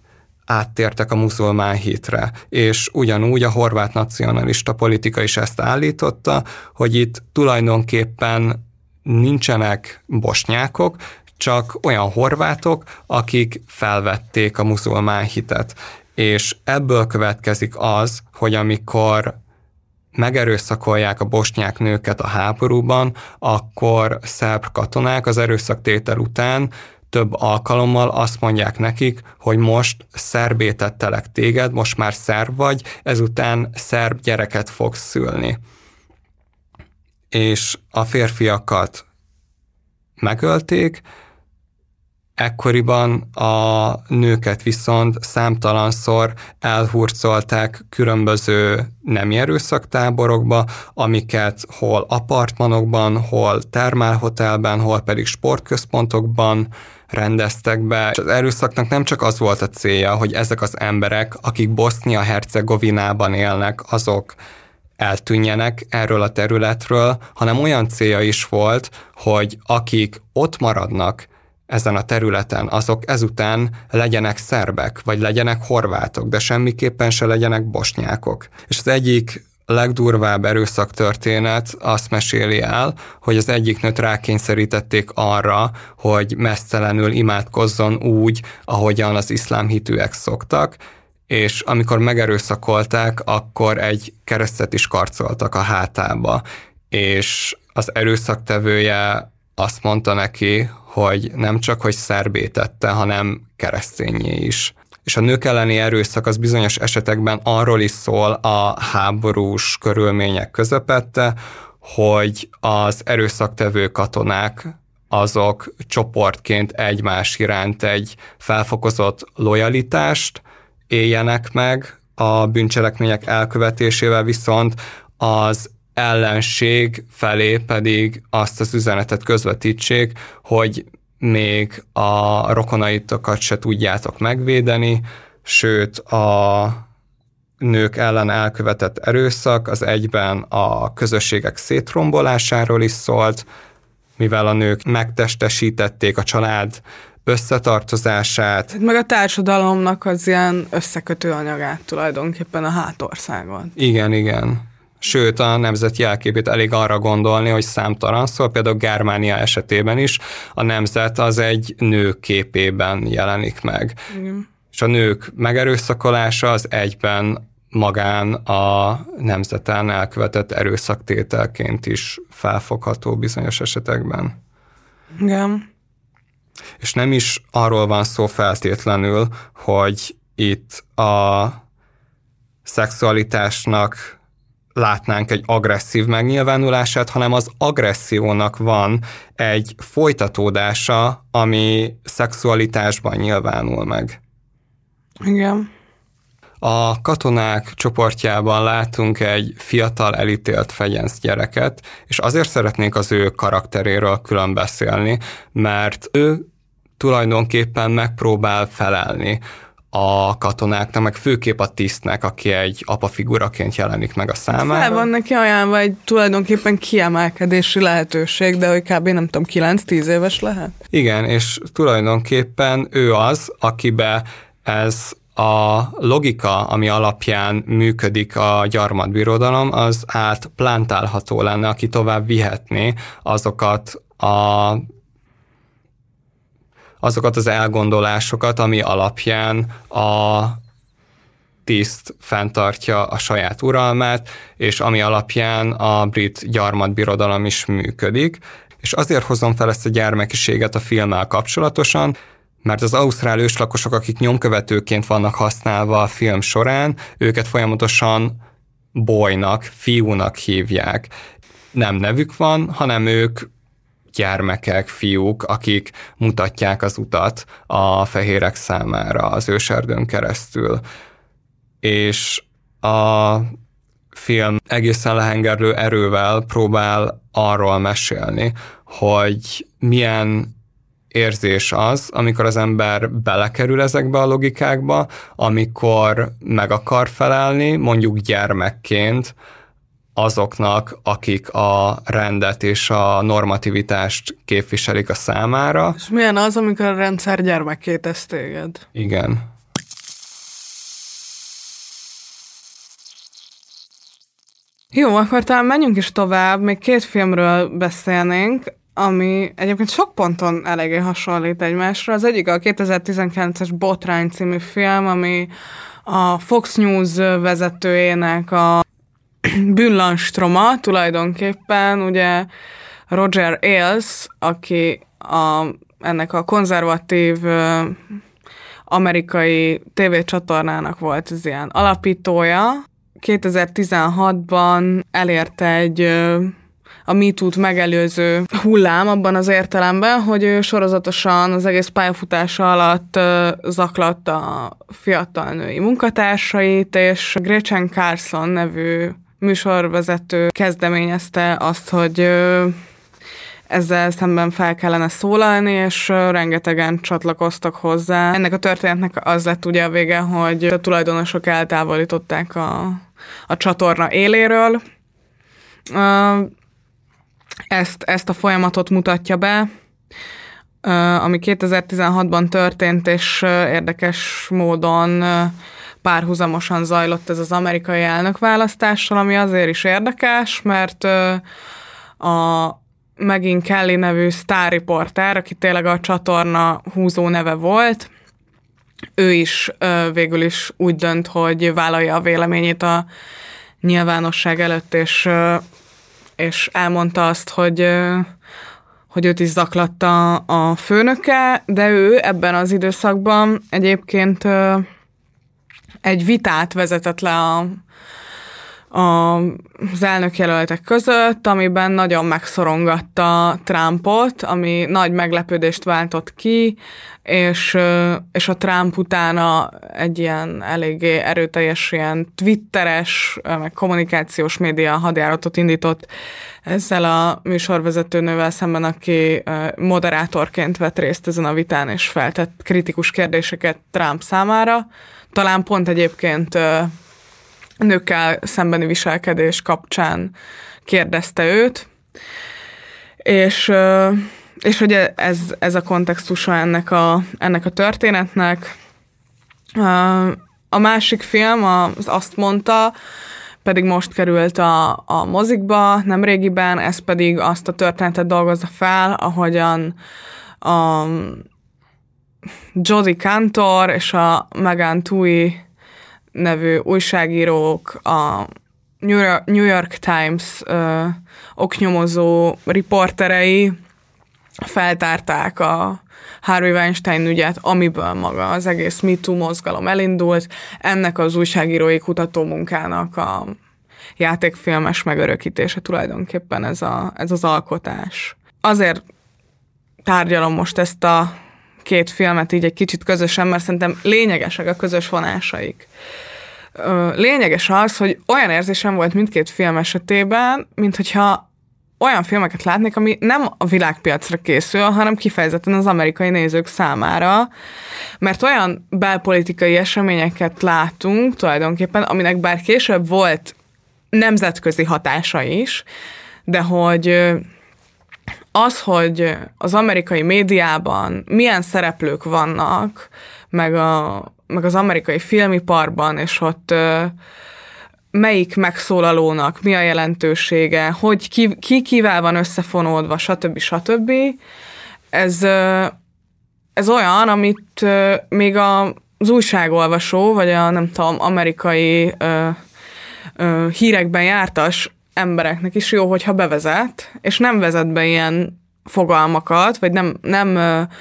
áttértek a muzulmán hitre. És ugyanúgy a horvát nacionalista politika is ezt állította, hogy itt tulajdonképpen nincsenek bosnyákok, csak olyan horvátok, akik felvették a muzulmán hitet. És ebből következik az, hogy amikor megerőszakolják a bosnyák nőket a háborúban, akkor szerb katonák az erőszaktétel után több alkalommal azt mondják nekik, hogy most szerbétettelek téged, most már szerb vagy, ezután szerb gyereket fogsz szülni. És a férfiakat megölték, Ekkoriban a nőket viszont számtalanszor elhurcolták különböző nem erőszaktáborokba, amiket hol apartmanokban, hol termálhotelben, hol pedig sportközpontokban rendeztek be. És az erőszaknak nem csak az volt a célja, hogy ezek az emberek, akik Bosznia-Hercegovinában élnek, azok eltűnjenek erről a területről, hanem olyan célja is volt, hogy akik ott maradnak, ezen a területen, azok ezután legyenek szerbek, vagy legyenek horvátok, de semmiképpen se legyenek bosnyákok. És az egyik legdurvább erőszaktörténet azt meséli el, hogy az egyik nőt rákényszerítették arra, hogy mesztelenül imádkozzon úgy, ahogyan az iszlám hitűek szoktak, és amikor megerőszakolták, akkor egy keresztet is karcoltak a hátába, és az erőszaktevője azt mondta neki, hogy nem csak, hogy szerbé tette, hanem keresztényé is. És a nők elleni erőszak az bizonyos esetekben arról is szól a háborús körülmények közepette, hogy az erőszaktevő katonák azok csoportként egymás iránt egy felfokozott lojalitást éljenek meg a bűncselekmények elkövetésével, viszont az ellenség felé pedig azt az üzenetet közvetítsék, hogy még a rokonaitokat se tudjátok megvédeni, sőt a nők ellen elkövetett erőszak az egyben a közösségek szétrombolásáról is szólt, mivel a nők megtestesítették a család összetartozását.
Meg a társadalomnak az ilyen összekötő anyagát tulajdonképpen a hátországon.
Igen, igen. Sőt, a nemzet jelképét elég arra gondolni, hogy számtalan szól, például Germánia esetében is a nemzet az egy nő képében jelenik meg. Igen. És a nők megerőszakolása az egyben magán a nemzeten elkövetett erőszaktételként is felfogható bizonyos esetekben.
Igen.
És nem is arról van szó feltétlenül, hogy itt a szexualitásnak látnánk egy agresszív megnyilvánulását, hanem az agressziónak van egy folytatódása, ami szexualitásban nyilvánul meg.
Igen.
A katonák csoportjában látunk egy fiatal elítélt fegyenc gyereket, és azért szeretnénk az ő karakteréről külön beszélni, mert ő tulajdonképpen megpróbál felelni a katonáknak, meg főképp a tisztnek, aki egy apa figuraként jelenik meg a számára.
Fel van neki ajánlva egy tulajdonképpen kiemelkedési lehetőség, de hogy kb. nem tudom, 9-10 éves lehet?
Igen, és tulajdonképpen ő az, akibe ez a logika, ami alapján működik a gyarmatbirodalom, az átplántálható lenne, aki tovább vihetné azokat a azokat az elgondolásokat, ami alapján a tiszt fenntartja a saját uralmát, és ami alapján a brit gyarmatbirodalom is működik. És azért hozom fel ezt a gyermekiséget a filmmel kapcsolatosan, mert az ausztrál őslakosok, akik nyomkövetőként vannak használva a film során, őket folyamatosan bolynak, fiúnak hívják. Nem nevük van, hanem ők gyermekek, fiúk, akik mutatják az utat a fehérek számára az őserdőn keresztül. És a film egészen lehengerlő erővel próbál arról mesélni, hogy milyen érzés az, amikor az ember belekerül ezekbe a logikákba, amikor meg akar felelni, mondjuk gyermekként, azoknak, akik a rendet és a normativitást képviselik a számára.
És milyen az, amikor a rendszer gyermekét tesz téged?
Igen.
Jó, akkor talán menjünk is tovább, még két filmről beszélnénk, ami egyébként sok ponton eléggé hasonlít egymásra. Az egyik a 2019-es Botrány című film, ami a Fox News vezetőjének a bűnlanstroma tulajdonképpen, ugye Roger Ailes, aki a ennek a konzervatív amerikai tévécsatornának volt az ilyen alapítója. 2016-ban elérte egy a MeToo-t megelőző hullám abban az értelemben, hogy ő sorozatosan az egész pályafutása alatt zaklatta a fiatal női munkatársait, és Gretchen Carson nevű műsorvezető kezdeményezte azt, hogy ezzel szemben fel kellene szólalni, és rengetegen csatlakoztak hozzá. Ennek a történetnek az lett ugye a vége, hogy a tulajdonosok eltávolították a, a csatorna éléről. Ezt, ezt a folyamatot mutatja be, ami 2016-ban történt, és érdekes módon párhuzamosan zajlott ez az amerikai elnökválasztással, ami azért is érdekes, mert a megint Kelly nevű sztárriporter, aki tényleg a csatorna húzó neve volt, ő is végül is úgy dönt, hogy vállalja a véleményét a nyilvánosság előtt, és, és elmondta azt, hogy hogy őt is zaklatta a főnöke, de ő ebben az időszakban egyébként egy vitát vezetett le a, a, az elnökjelöltek között, amiben nagyon megszorongatta Trumpot, ami nagy meglepődést váltott ki, és, és a Trump utána egy ilyen eléggé erőteljes, ilyen twitteres, meg kommunikációs média hadjáratot indított ezzel a műsorvezetőnővel szemben, aki moderátorként vett részt ezen a vitán, és feltett kritikus kérdéseket Trump számára. Talán pont egyébként nőkkel szembeni viselkedés kapcsán kérdezte őt, és, és hogy ez, ez a kontextusa ennek a, ennek a történetnek. A másik film az azt mondta, pedig most került a, a mozikba nem régiben, ez pedig azt a történetet dolgozza fel, ahogyan a Jodie Cantor és a Megan Tui nevű újságírók, a New York Times ö, oknyomozó riporterei feltárták a Harvey Weinstein ügyet, amiből maga az egész MeToo mozgalom elindult. Ennek az újságírói kutatómunkának a játékfilmes megörökítése tulajdonképpen ez, a, ez az alkotás. Azért tárgyalom most ezt a két filmet így egy kicsit közösen, mert szerintem lényegesek a közös vonásaik. Lényeges az, hogy olyan érzésem volt mindkét film esetében, mint hogyha olyan filmeket látnék, ami nem a világpiacra készül, hanem kifejezetten az amerikai nézők számára, mert olyan belpolitikai eseményeket látunk tulajdonképpen, aminek bár később volt nemzetközi hatása is, de hogy az, hogy az amerikai médiában milyen szereplők vannak, meg, a, meg az amerikai filmiparban, és ott melyik megszólalónak mi a jelentősége, hogy ki, ki kivel van összefonódva, stb. stb. Ez, ez olyan, amit még az újságolvasó, vagy a nem tudom, amerikai ö, ö, hírekben jártas embereknek is jó, hogyha bevezet, és nem vezet be ilyen fogalmakat, vagy nem, nem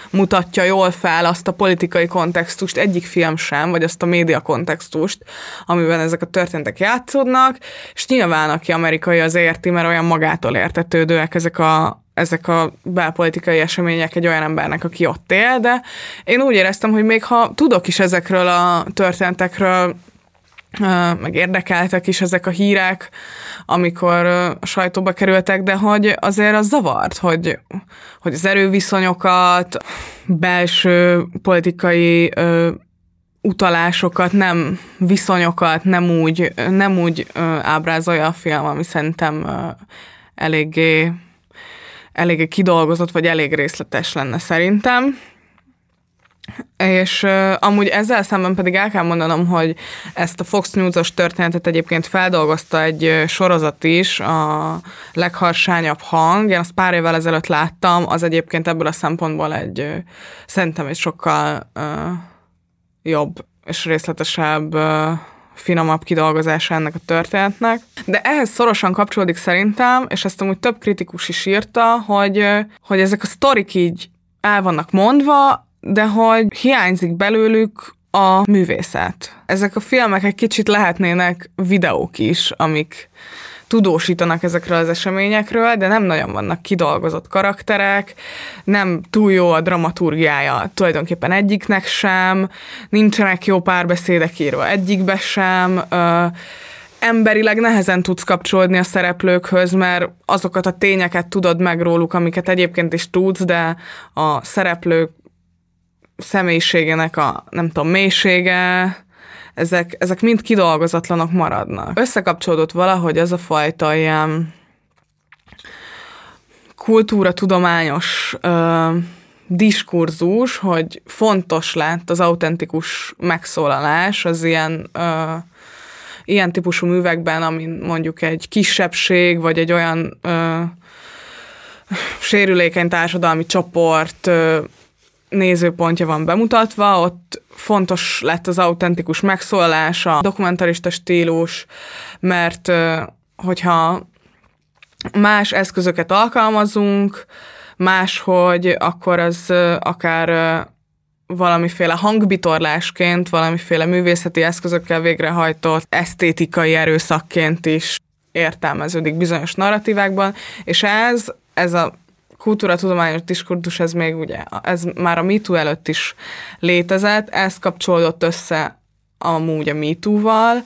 mutatja jól fel azt a politikai kontextust egyik film sem, vagy azt a média kontextust, amiben ezek a történetek játszódnak, és nyilván aki amerikai az érti, mert olyan magától értetődőek ezek a, ezek a belpolitikai események egy olyan embernek, aki ott él, de én úgy éreztem, hogy még ha tudok is ezekről a történetekről, meg érdekeltek is ezek a hírek, amikor a sajtóba kerültek, de hogy azért az zavart, hogy, hogy az erőviszonyokat, belső politikai utalásokat, nem viszonyokat nem úgy, nem úgy ábrázolja a film, ami szerintem ö, eléggé, eléggé kidolgozott, vagy elég részletes lenne szerintem. És uh, amúgy ezzel szemben pedig el kell mondanom, hogy ezt a Fox News-os történetet egyébként feldolgozta egy sorozat is, a legharsányabb hang. Én azt pár évvel ezelőtt láttam, az egyébként ebből a szempontból egy, szerintem egy sokkal uh, jobb és részletesebb uh, finomabb kidolgozása ennek a történetnek. De ehhez szorosan kapcsolódik szerintem, és ezt amúgy több kritikus is írta, hogy, hogy ezek a sztorik így el vannak mondva, de hogy hiányzik belőlük a művészet. Ezek a filmek egy kicsit lehetnének videók is, amik tudósítanak ezekről az eseményekről, de nem nagyon vannak kidolgozott karakterek, nem túl jó a dramaturgiája tulajdonképpen egyiknek sem, nincsenek jó párbeszédek írva egyikbe sem, ö, emberileg nehezen tudsz kapcsolódni a szereplőkhöz, mert azokat a tényeket tudod meg róluk, amiket egyébként is tudsz, de a szereplők személyiségének a, nem tudom, mélysége, ezek, ezek mind kidolgozatlanok maradnak. Összekapcsolódott valahogy az a fajta ilyen kultúra tudományos ö, diskurzus, hogy fontos lett az autentikus megszólalás az ilyen ö, ilyen típusú művekben, amin mondjuk egy kisebbség, vagy egy olyan ö, sérülékeny társadalmi csoport ö, nézőpontja van bemutatva, ott fontos lett az autentikus megszólalás, a dokumentarista stílus, mert hogyha más eszközöket alkalmazunk, máshogy, akkor az akár valamiféle hangbitorlásként, valamiféle művészeti eszközökkel végrehajtott esztétikai erőszakként is értelmeződik bizonyos narratívákban, és ez, ez a kultúratudományos diskurzus, ez még ugye, ez már a MeToo előtt is létezett, ez kapcsolódott össze amúgy a MeToo-val,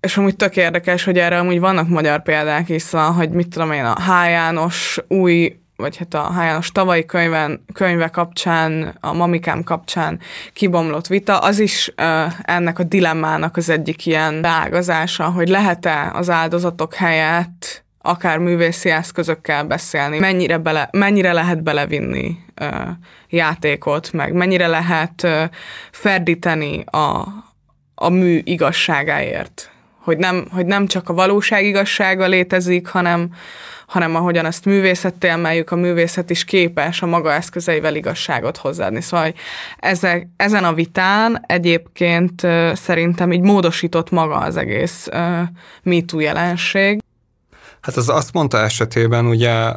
és amúgy tök érdekes, hogy erre amúgy vannak magyar példák is, szóval, hogy mit tudom én, a H. János új vagy hát a H. János tavalyi könyven, könyve kapcsán, a Mamikám kapcsán kibomlott vita, az is uh, ennek a dilemmának az egyik ilyen beágazása, hogy lehet-e az áldozatok helyett akár művészi eszközökkel beszélni, mennyire, bele, mennyire lehet belevinni ö, játékot, meg mennyire lehet ö, ferdíteni a, a mű igazságáért. Hogy nem, hogy nem csak a valóság igazsága létezik, hanem, hanem ahogyan ezt művészetté emeljük, a művészet is képes a maga eszközeivel igazságot hozzáadni. Szóval ezek, ezen a vitán egyébként szerintem így módosított maga az egész MeToo jelenség.
Hát az azt mondta esetében ugye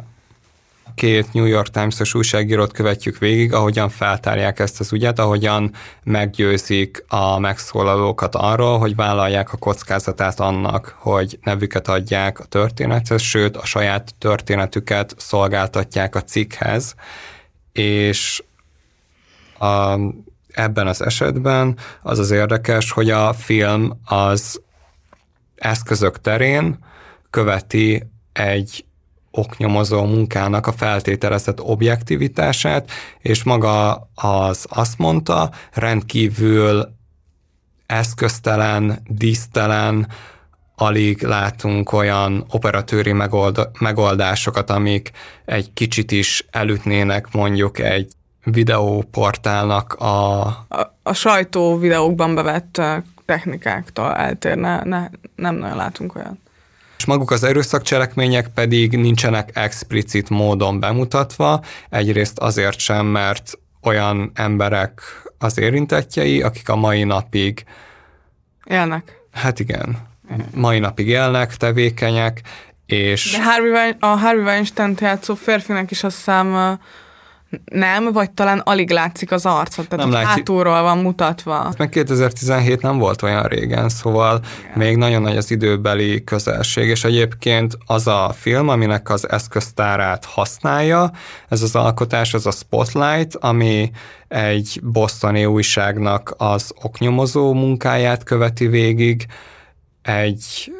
két New York Times-os újságírót követjük végig, ahogyan feltárják ezt az ügyet, ahogyan meggyőzik a megszólalókat arról, hogy vállalják a kockázatát annak, hogy nevüket adják a történethez, sőt a saját történetüket szolgáltatják a cikkhez, és a, ebben az esetben az az érdekes, hogy a film az eszközök terén követi egy oknyomozó munkának a feltételezett objektivitását, és maga az azt mondta, rendkívül eszköztelen, dísztelen, alig látunk olyan operatőri megold, megoldásokat, amik egy kicsit is elütnének mondjuk egy videóportálnak a...
A, a sajtó videókban bevett technikáktól eltérne, ne, nem nagyon látunk olyan
és maguk az erőszakcselekmények pedig nincsenek explicit módon bemutatva, egyrészt azért sem, mert olyan emberek az érintettjei, akik a mai napig
élnek.
Hát igen, mai napig élnek, tevékenyek, és...
De Harvey, a Harvey Weinstein játszó férfinek is azt hiszem nem, vagy talán alig látszik az arca, tehát nem hátulról van mutatva.
Meg 2017 nem volt olyan régen, szóval Igen. még nagyon nagy az időbeli közelség, és egyébként az a film, aminek az eszköztárát használja, ez az alkotás, az a Spotlight, ami egy bosztoni újságnak az oknyomozó munkáját követi végig, egy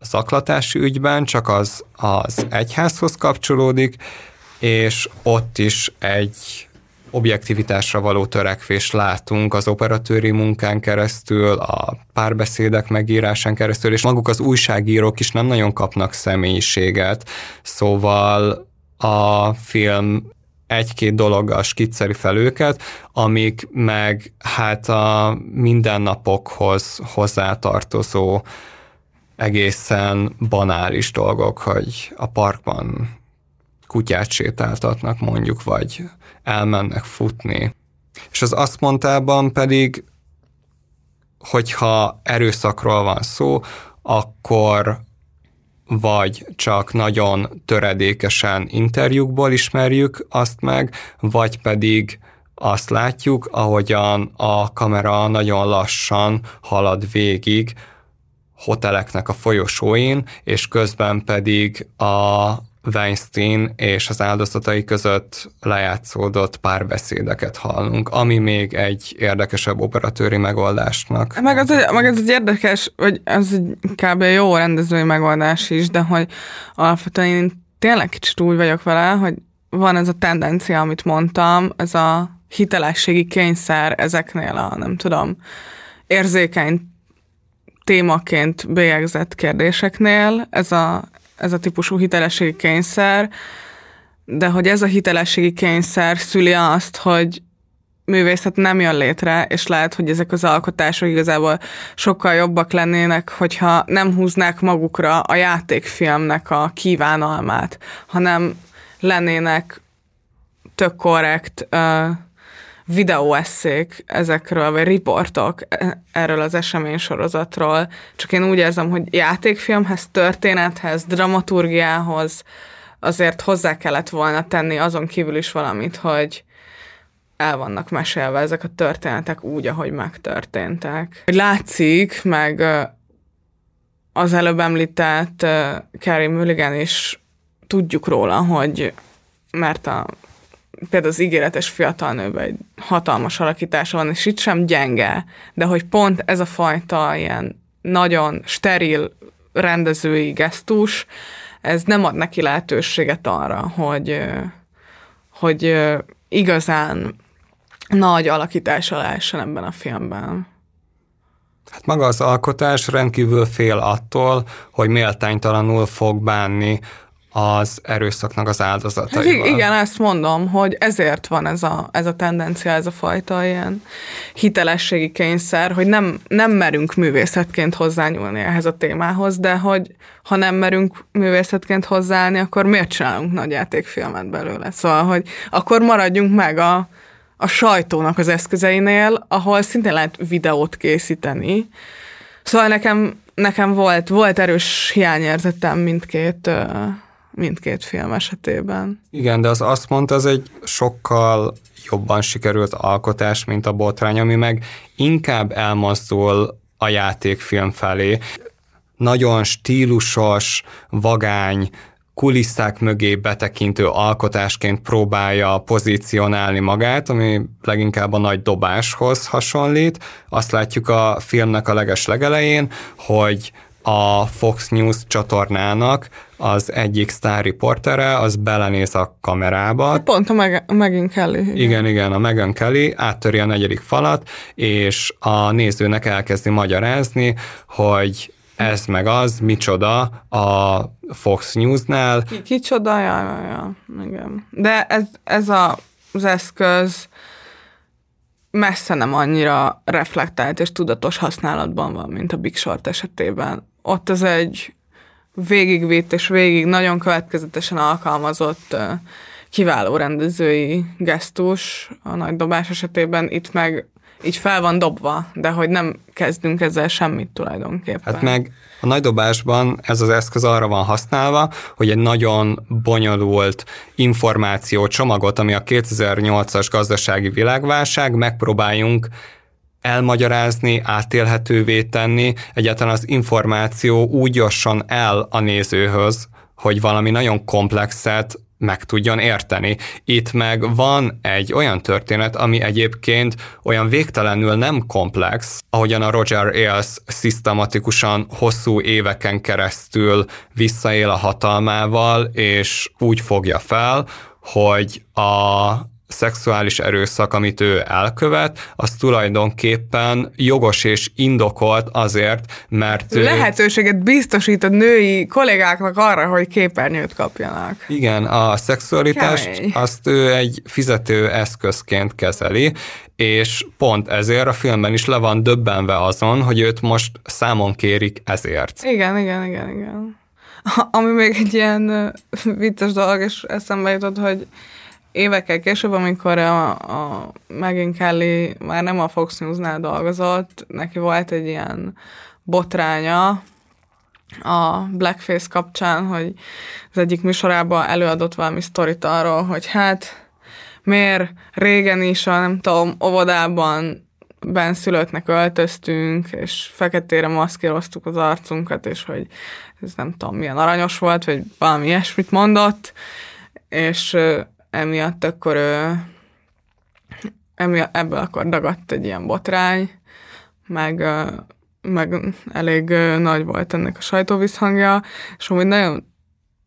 zaklatási ügyben, csak az az egyházhoz kapcsolódik, és ott is egy objektivitásra való törekvést látunk az operatőri munkán keresztül, a párbeszédek megírásán keresztül, és maguk az újságírók is nem nagyon kapnak személyiséget, szóval a film egy-két dologgal skicceri fel őket, amik meg hát a mindennapokhoz hozzátartozó egészen banális dolgok, hogy a parkban kutyát sétáltatnak mondjuk, vagy elmennek futni. És az azt mondtában pedig, hogyha erőszakról van szó, akkor vagy csak nagyon töredékesen interjúkból ismerjük azt meg, vagy pedig azt látjuk, ahogyan a kamera nagyon lassan halad végig hoteleknek a folyosóin, és közben pedig a Weinstein és az áldozatai között lejátszódott párbeszédeket hallunk, ami még egy érdekesebb operatőri megoldásnak.
Meg, az, meg ez egy érdekes, vagy ez egy kb. jó rendezői megoldás is, de hogy alapvetően én tényleg kicsit úgy vagyok vele, hogy van ez a tendencia, amit mondtam, ez a hitelességi kényszer ezeknél a, nem tudom, érzékeny témaként bélyegzett kérdéseknél, ez a, ez a típusú hitelességi kényszer, de hogy ez a hitelességi kényszer szüli azt, hogy művészet nem jön létre, és lehet, hogy ezek az alkotások igazából sokkal jobbak lennének, hogyha nem húznák magukra a játékfilmnek a kívánalmát, hanem lennének tök korrekt uh, videóesszék ezekről, vagy riportok e, erről az eseménysorozatról. Csak én úgy érzem, hogy játékfilmhez, történethez, dramaturgiához azért hozzá kellett volna tenni azon kívül is valamit, hogy el vannak mesélve ezek a történetek úgy, ahogy megtörténtek. Látszik, meg az előbb említett Carrie Mulligan is tudjuk róla, hogy mert a például az ígéretes fiatal nőben egy hatalmas alakítása van, és itt sem gyenge, de hogy pont ez a fajta ilyen nagyon steril rendezői gesztus, ez nem ad neki lehetőséget arra, hogy, hogy igazán nagy alakítása lehessen ebben a filmben.
Hát maga az alkotás rendkívül fél attól, hogy méltánytalanul fog bánni az erőszaknak az áldozataival.
Hát igen, ezt mondom, hogy ezért van ez a, ez a tendencia, ez a fajta ilyen hitelességi kényszer, hogy nem, nem merünk művészetként hozzányúlni ehhez a témához, de hogy ha nem merünk művészetként hozzáállni, akkor miért csinálunk nagy játékfilmet belőle? Szóval, hogy akkor maradjunk meg a, a sajtónak az eszközeinél, ahol szintén lehet videót készíteni. Szóval nekem, nekem volt, volt erős hiányérzetem mindkét mindkét film esetében.
Igen, de az azt mondta, az egy sokkal jobban sikerült alkotás, mint a botrány, ami meg inkább elmozdul a játékfilm felé. Nagyon stílusos, vagány, kulisszák mögé betekintő alkotásként próbálja pozícionálni magát, ami leginkább a nagy dobáshoz hasonlít. Azt látjuk a filmnek a leges legelején, hogy a Fox News csatornának az egyik sztár riportere, az belenéz a kamerába.
Hát pont a Meg- Megan Kelly.
Igen. igen, igen, a Megan Kelly áttöri a negyedik falat, és a nézőnek elkezdi magyarázni, hogy ez meg az, micsoda a Fox News-nál.
Ki, kicsoda, ja, ja, ja, igen. De ez, ez a, az eszköz messze nem annyira reflektált és tudatos használatban van, mint a Big Short esetében ott az egy végigvitt és végig nagyon következetesen alkalmazott kiváló rendezői gesztus a nagy dobás esetében, itt meg így fel van dobva, de hogy nem kezdünk ezzel semmit tulajdonképpen.
Hát meg a nagy dobásban ez az eszköz arra van használva, hogy egy nagyon bonyolult információ csomagot, ami a 2008-as gazdasági világválság, megpróbáljunk elmagyarázni, átélhetővé tenni, egyáltalán az információ úgy jusson el a nézőhöz, hogy valami nagyon komplexet meg tudjon érteni. Itt meg van egy olyan történet, ami egyébként olyan végtelenül nem komplex, ahogyan a Roger Ailes szisztematikusan hosszú éveken keresztül visszaél a hatalmával, és úgy fogja fel, hogy a szexuális erőszak, amit ő elkövet, az tulajdonképpen jogos és indokolt azért, mert.
Lehetőséget biztosít a női kollégáknak arra, hogy képernyőt kapjanak.
Igen, a szexualitást Kemény. azt ő egy fizető eszközként kezeli, és pont ezért a filmben is le van döbbenve azon, hogy őt most számon kérik ezért.
Igen, igen, igen, igen. Ami még egy ilyen vicces dolog, és eszembe jutott, hogy évekkel később, amikor a, a Megan Kelly már nem a Fox News-nál dolgozott, neki volt egy ilyen botránya, a Blackface kapcsán, hogy az egyik műsorában előadott valami sztorit arról, hogy hát miért régen is a nem tudom, óvodában benszülöttnek öltöztünk, és feketére maszkíroztuk az arcunkat, és hogy ez nem tudom, milyen aranyos volt, vagy valami ilyesmit mondott, és emiatt akkor emiatt, ebből akkor dagadt egy ilyen botrány, meg, meg elég nagy volt ennek a sajtóvisszhangja, és amúgy nagyon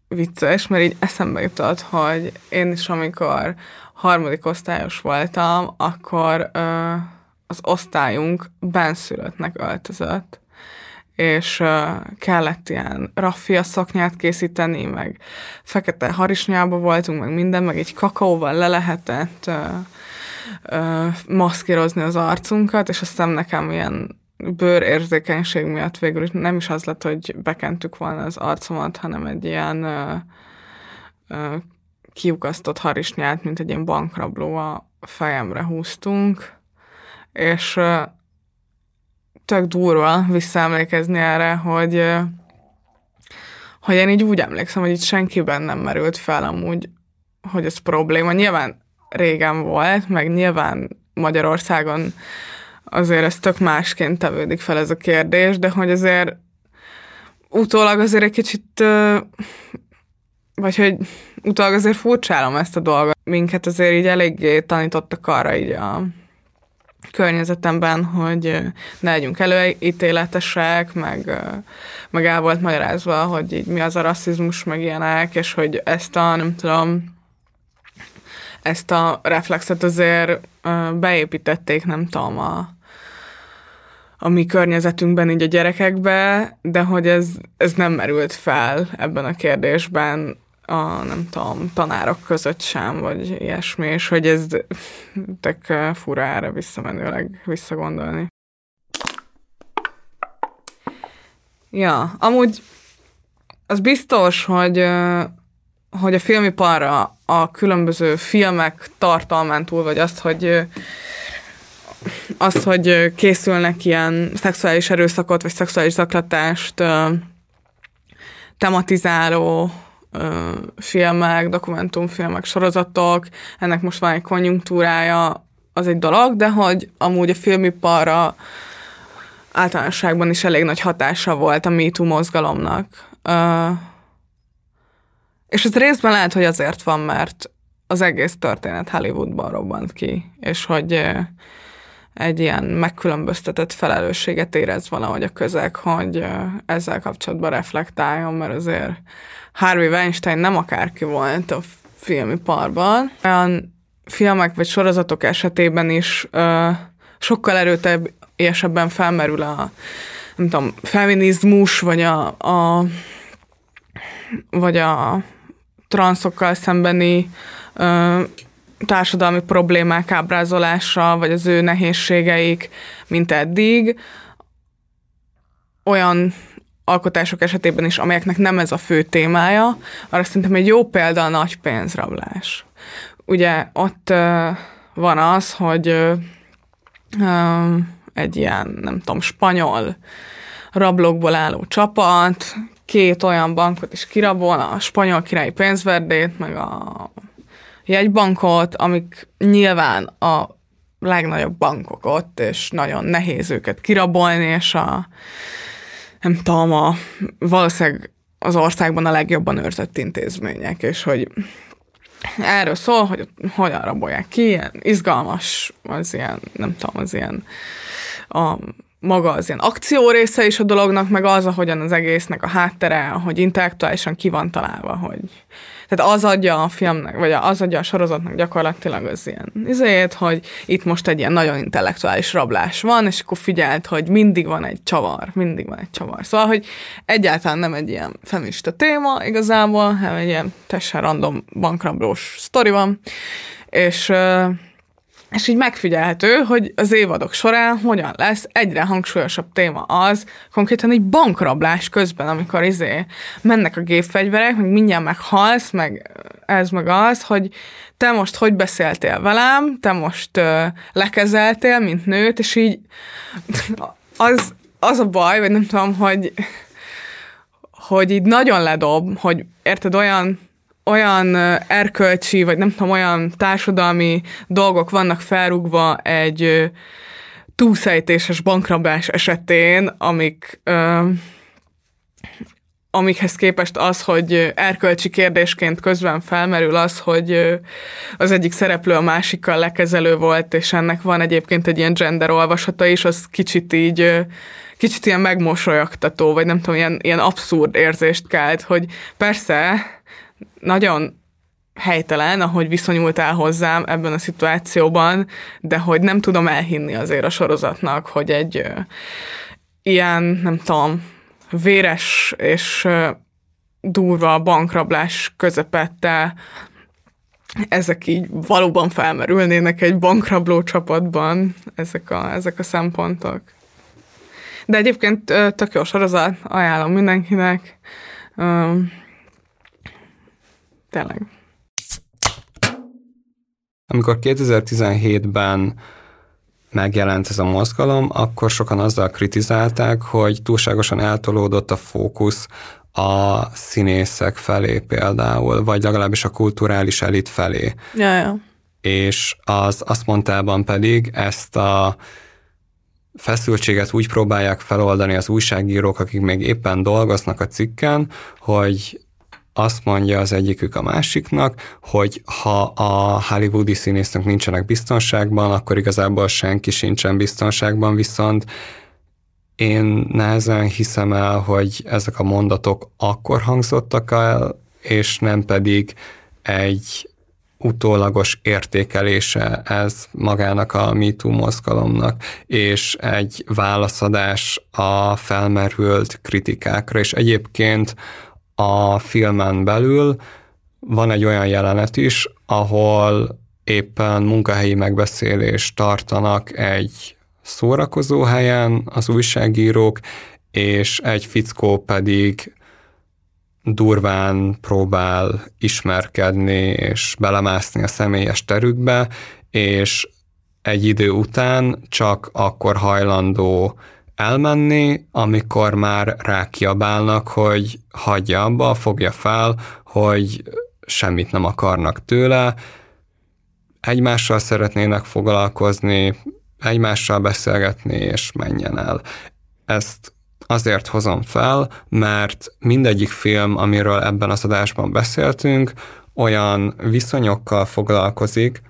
vicces, mert így eszembe jutott, hogy én is amikor harmadik osztályos voltam, akkor ö, az osztályunk benszülöttnek öltözött, és kellett ilyen raffia szoknyát készíteni, meg fekete harisnyába voltunk, meg minden, meg egy kakaóval le lehetett maszkírozni az arcunkat, és aztán nekem ilyen bőrérzékenység miatt végül nem is az lett, hogy bekentük volna az arcomat, hanem egy ilyen ö, ö, kiukasztott harisnyát, mint egy ilyen bankrabló a fejemre húztunk, és tök durva visszaemlékezni erre, hogy hogy én így úgy emlékszem, hogy itt senkiben nem merült fel amúgy, hogy ez probléma. Nyilván régen volt, meg nyilván Magyarországon azért ez tök másként tevődik fel ez a kérdés, de hogy azért utólag azért egy kicsit, vagy hogy utólag azért furcsálom ezt a dolgot. Minket azért így eléggé tanítottak arra így a környezetemben, hogy ne legyünk előítéletesek, meg, meg el volt magyarázva, hogy így mi az a rasszizmus, meg ilyenek, és hogy ezt a, nem tudom, ezt a reflexet azért beépítették, nem tudom, a, a mi környezetünkben, így a gyerekekbe, de hogy ez, ez nem merült fel ebben a kérdésben a, nem tudom, tanárok között sem, vagy ilyesmi, és hogy ez tök fura erre visszamenőleg visszagondolni. Ja, amúgy az biztos, hogy, hogy a filmiparra a különböző filmek tartalmán túl, vagy azt, hogy azt, hogy készülnek ilyen szexuális erőszakot, vagy szexuális zaklatást tematizáló filmek, dokumentumfilmek, sorozatok, ennek most van egy konjunktúrája, az egy dolog, de hogy amúgy a filmiparra általánosságban is elég nagy hatása volt a MeToo mozgalomnak. És ez részben lehet, hogy azért van, mert az egész történet Hollywoodban robbant ki, és hogy egy ilyen megkülönböztetett felelősséget érez valahogy a közeg, hogy ezzel kapcsolatban reflektáljon, mert azért Harvey Weinstein nem akárki volt a filmiparban. Olyan filmek vagy sorozatok esetében is ö, sokkal erőteljesebben felmerül a nem tudom, feminizmus, vagy a, a vagy a transzokkal szembeni ö, társadalmi problémák ábrázolása, vagy az ő nehézségeik, mint eddig. Olyan alkotások esetében is, amelyeknek nem ez a fő témája, arra szerintem egy jó példa a nagy pénzrablás. Ugye ott uh, van az, hogy uh, egy ilyen, nem tudom, spanyol rablókból álló csapat, két olyan bankot is kirabol, a spanyol királyi pénzverdét, meg a jegybankot, amik nyilván a legnagyobb bankok ott, és nagyon nehéz őket kirabolni, és a nem tudom, a, valószínűleg az országban a legjobban őrzött intézmények, és hogy erről szól, hogy hogyan rabolják ki, ilyen izgalmas, az ilyen, nem tudom, az ilyen a maga az ilyen akció része is a dolognak, meg az, ahogyan az egésznek a háttere, hogy intellektuálisan ki van találva, hogy tehát az adja a filmnek, vagy az adja a sorozatnak gyakorlatilag az ilyen izét, hogy itt most egy ilyen nagyon intellektuális rablás van, és akkor figyelt, hogy mindig van egy csavar, mindig van egy csavar. Szóval, hogy egyáltalán nem egy ilyen feminista téma igazából, hanem egy ilyen teljesen random bankrablós sztori van, és és így megfigyelhető, hogy az évadok során hogyan lesz egyre hangsúlyosabb téma az, konkrétan egy bankrablás közben, amikor izé mennek a gépfegyverek, meg mindjárt meghalsz, meg ez meg az, hogy te most hogy beszéltél velem, te most uh, lekezeltél, mint nőt, és így *laughs* az, az a baj, vagy nem tudom, hogy hogy így nagyon ledob, hogy érted, olyan olyan erkölcsi, vagy nem tudom, olyan társadalmi dolgok vannak felrúgva egy túlszejtéses bankrablás esetén, amik amikhez képest az, hogy erkölcsi kérdésként közben felmerül az, hogy az egyik szereplő a másikkal lekezelő volt, és ennek van egyébként egy ilyen gender olvasata is, az kicsit így kicsit ilyen megmosolyogtató, vagy nem tudom, ilyen, ilyen abszurd érzést kelt, hogy persze nagyon helytelen, ahogy viszonyultál hozzám ebben a szituációban, de hogy nem tudom elhinni azért a sorozatnak, hogy egy ö, ilyen, nem tudom, véres és ö, durva bankrablás közepette ezek így valóban felmerülnének egy bankrabló csapatban, ezek a, ezek a szempontok. De egyébként tök jó sorozat, ajánlom mindenkinek. Tényleg.
Amikor 2017-ben megjelent ez a mozgalom, akkor sokan azzal kritizálták, hogy túlságosan eltolódott a fókusz a színészek felé például, vagy legalábbis a kulturális elit felé.
Ja, ja.
És az azt mondtában pedig ezt a feszültséget úgy próbálják feloldani az újságírók, akik még éppen dolgoznak a cikken, hogy azt mondja az egyikük a másiknak, hogy ha a hollywoodi színésznek nincsenek biztonságban, akkor igazából senki sincsen biztonságban, viszont én nehezen hiszem el, hogy ezek a mondatok akkor hangzottak el, és nem pedig egy utólagos értékelése ez magának a MeToo mozgalomnak, és egy válaszadás a felmerült kritikákra, és egyébként a filmen belül van egy olyan jelenet is, ahol éppen munkahelyi megbeszélést tartanak egy szórakozó helyen az újságírók, és egy fickó pedig durván próbál ismerkedni és belemászni a személyes terükbe, és egy idő után csak akkor hajlandó elmenni, amikor már rákiabálnak, hogy hagyja abba, fogja fel, hogy semmit nem akarnak tőle, egymással szeretnének foglalkozni, egymással beszélgetni, és menjen el. Ezt azért hozom fel, mert mindegyik film, amiről ebben az adásban beszéltünk, olyan viszonyokkal foglalkozik,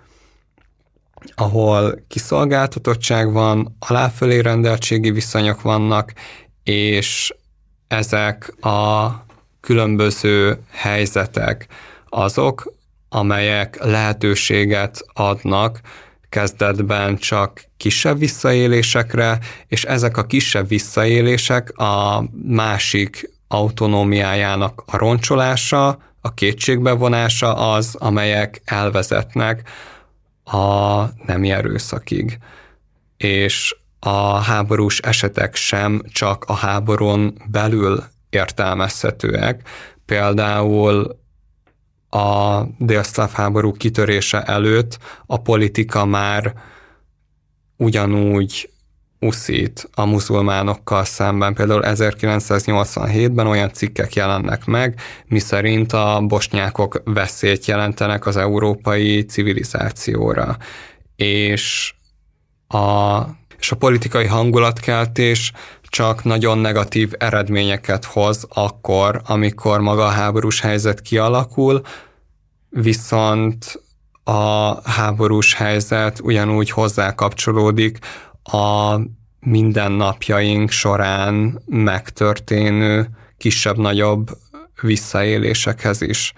ahol kiszolgáltatottság van, aláfölé rendeltségi viszonyok vannak, és ezek a különböző helyzetek azok, amelyek lehetőséget adnak kezdetben csak kisebb visszaélésekre, és ezek a kisebb visszaélések a másik autonómiájának a roncsolása, a kétségbevonása az, amelyek elvezetnek a nemi erőszakig. És a háborús esetek sem csak a háborún belül értelmezhetőek. Például a délszláv háború kitörése előtt a politika már ugyanúgy uszít a muzulmánokkal szemben. Például 1987-ben olyan cikkek jelennek meg, miszerint a bosnyákok veszélyt jelentenek az európai civilizációra. És a, és a politikai hangulatkeltés csak nagyon negatív eredményeket hoz akkor, amikor maga a háborús helyzet kialakul, viszont a háborús helyzet ugyanúgy hozzá kapcsolódik a mindennapjaink során megtörténő kisebb-nagyobb visszaélésekhez is.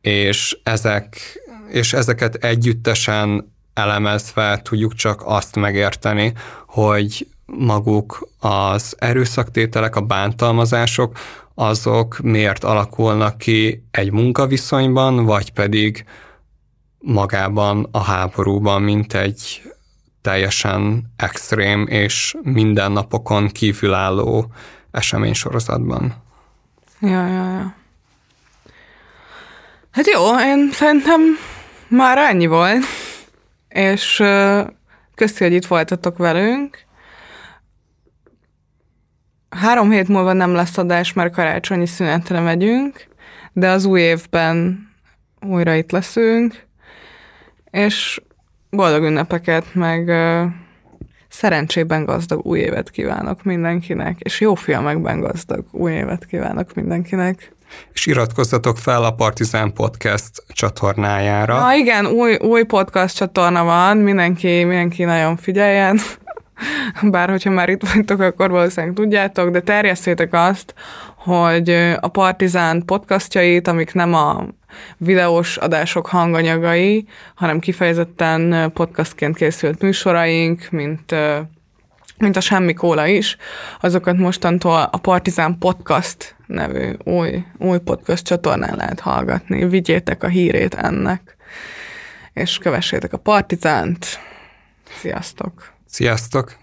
És, ezek, és ezeket együttesen elemezve tudjuk csak azt megérteni, hogy maguk az erőszaktételek, a bántalmazások, azok miért alakulnak ki egy munkaviszonyban, vagy pedig magában a háborúban, mint egy teljesen extrém és mindennapokon kívülálló eseménysorozatban.
Ja, ja, ja. Hát jó, én szerintem már ennyi volt, és köszi, hogy itt voltatok velünk. három hét múlva nem lesz adás, mert karácsonyi szünetre megyünk, de az új évben újra itt leszünk, és boldog ünnepeket, meg ö, szerencsében gazdag új évet kívánok mindenkinek, és jó filmekben gazdag új évet kívánok mindenkinek.
És iratkozzatok fel a Partizán Podcast csatornájára.
Ja, igen, új, új podcast csatorna van, mindenki, mindenki nagyon figyeljen. *laughs* Bár hogyha már itt vagytok, akkor valószínűleg tudjátok, de terjesszétek azt, hogy a Partizán podcastjait, amik nem a videós adások hanganyagai, hanem kifejezetten podcastként készült műsoraink, mint mint a Semmi Kóla is, azokat mostantól a Partizán Podcast nevű új, új podcast csatornán lehet hallgatni. Vigyétek a hírét ennek, és kövessétek a Partizánt. Sziasztok!
Sziasztok!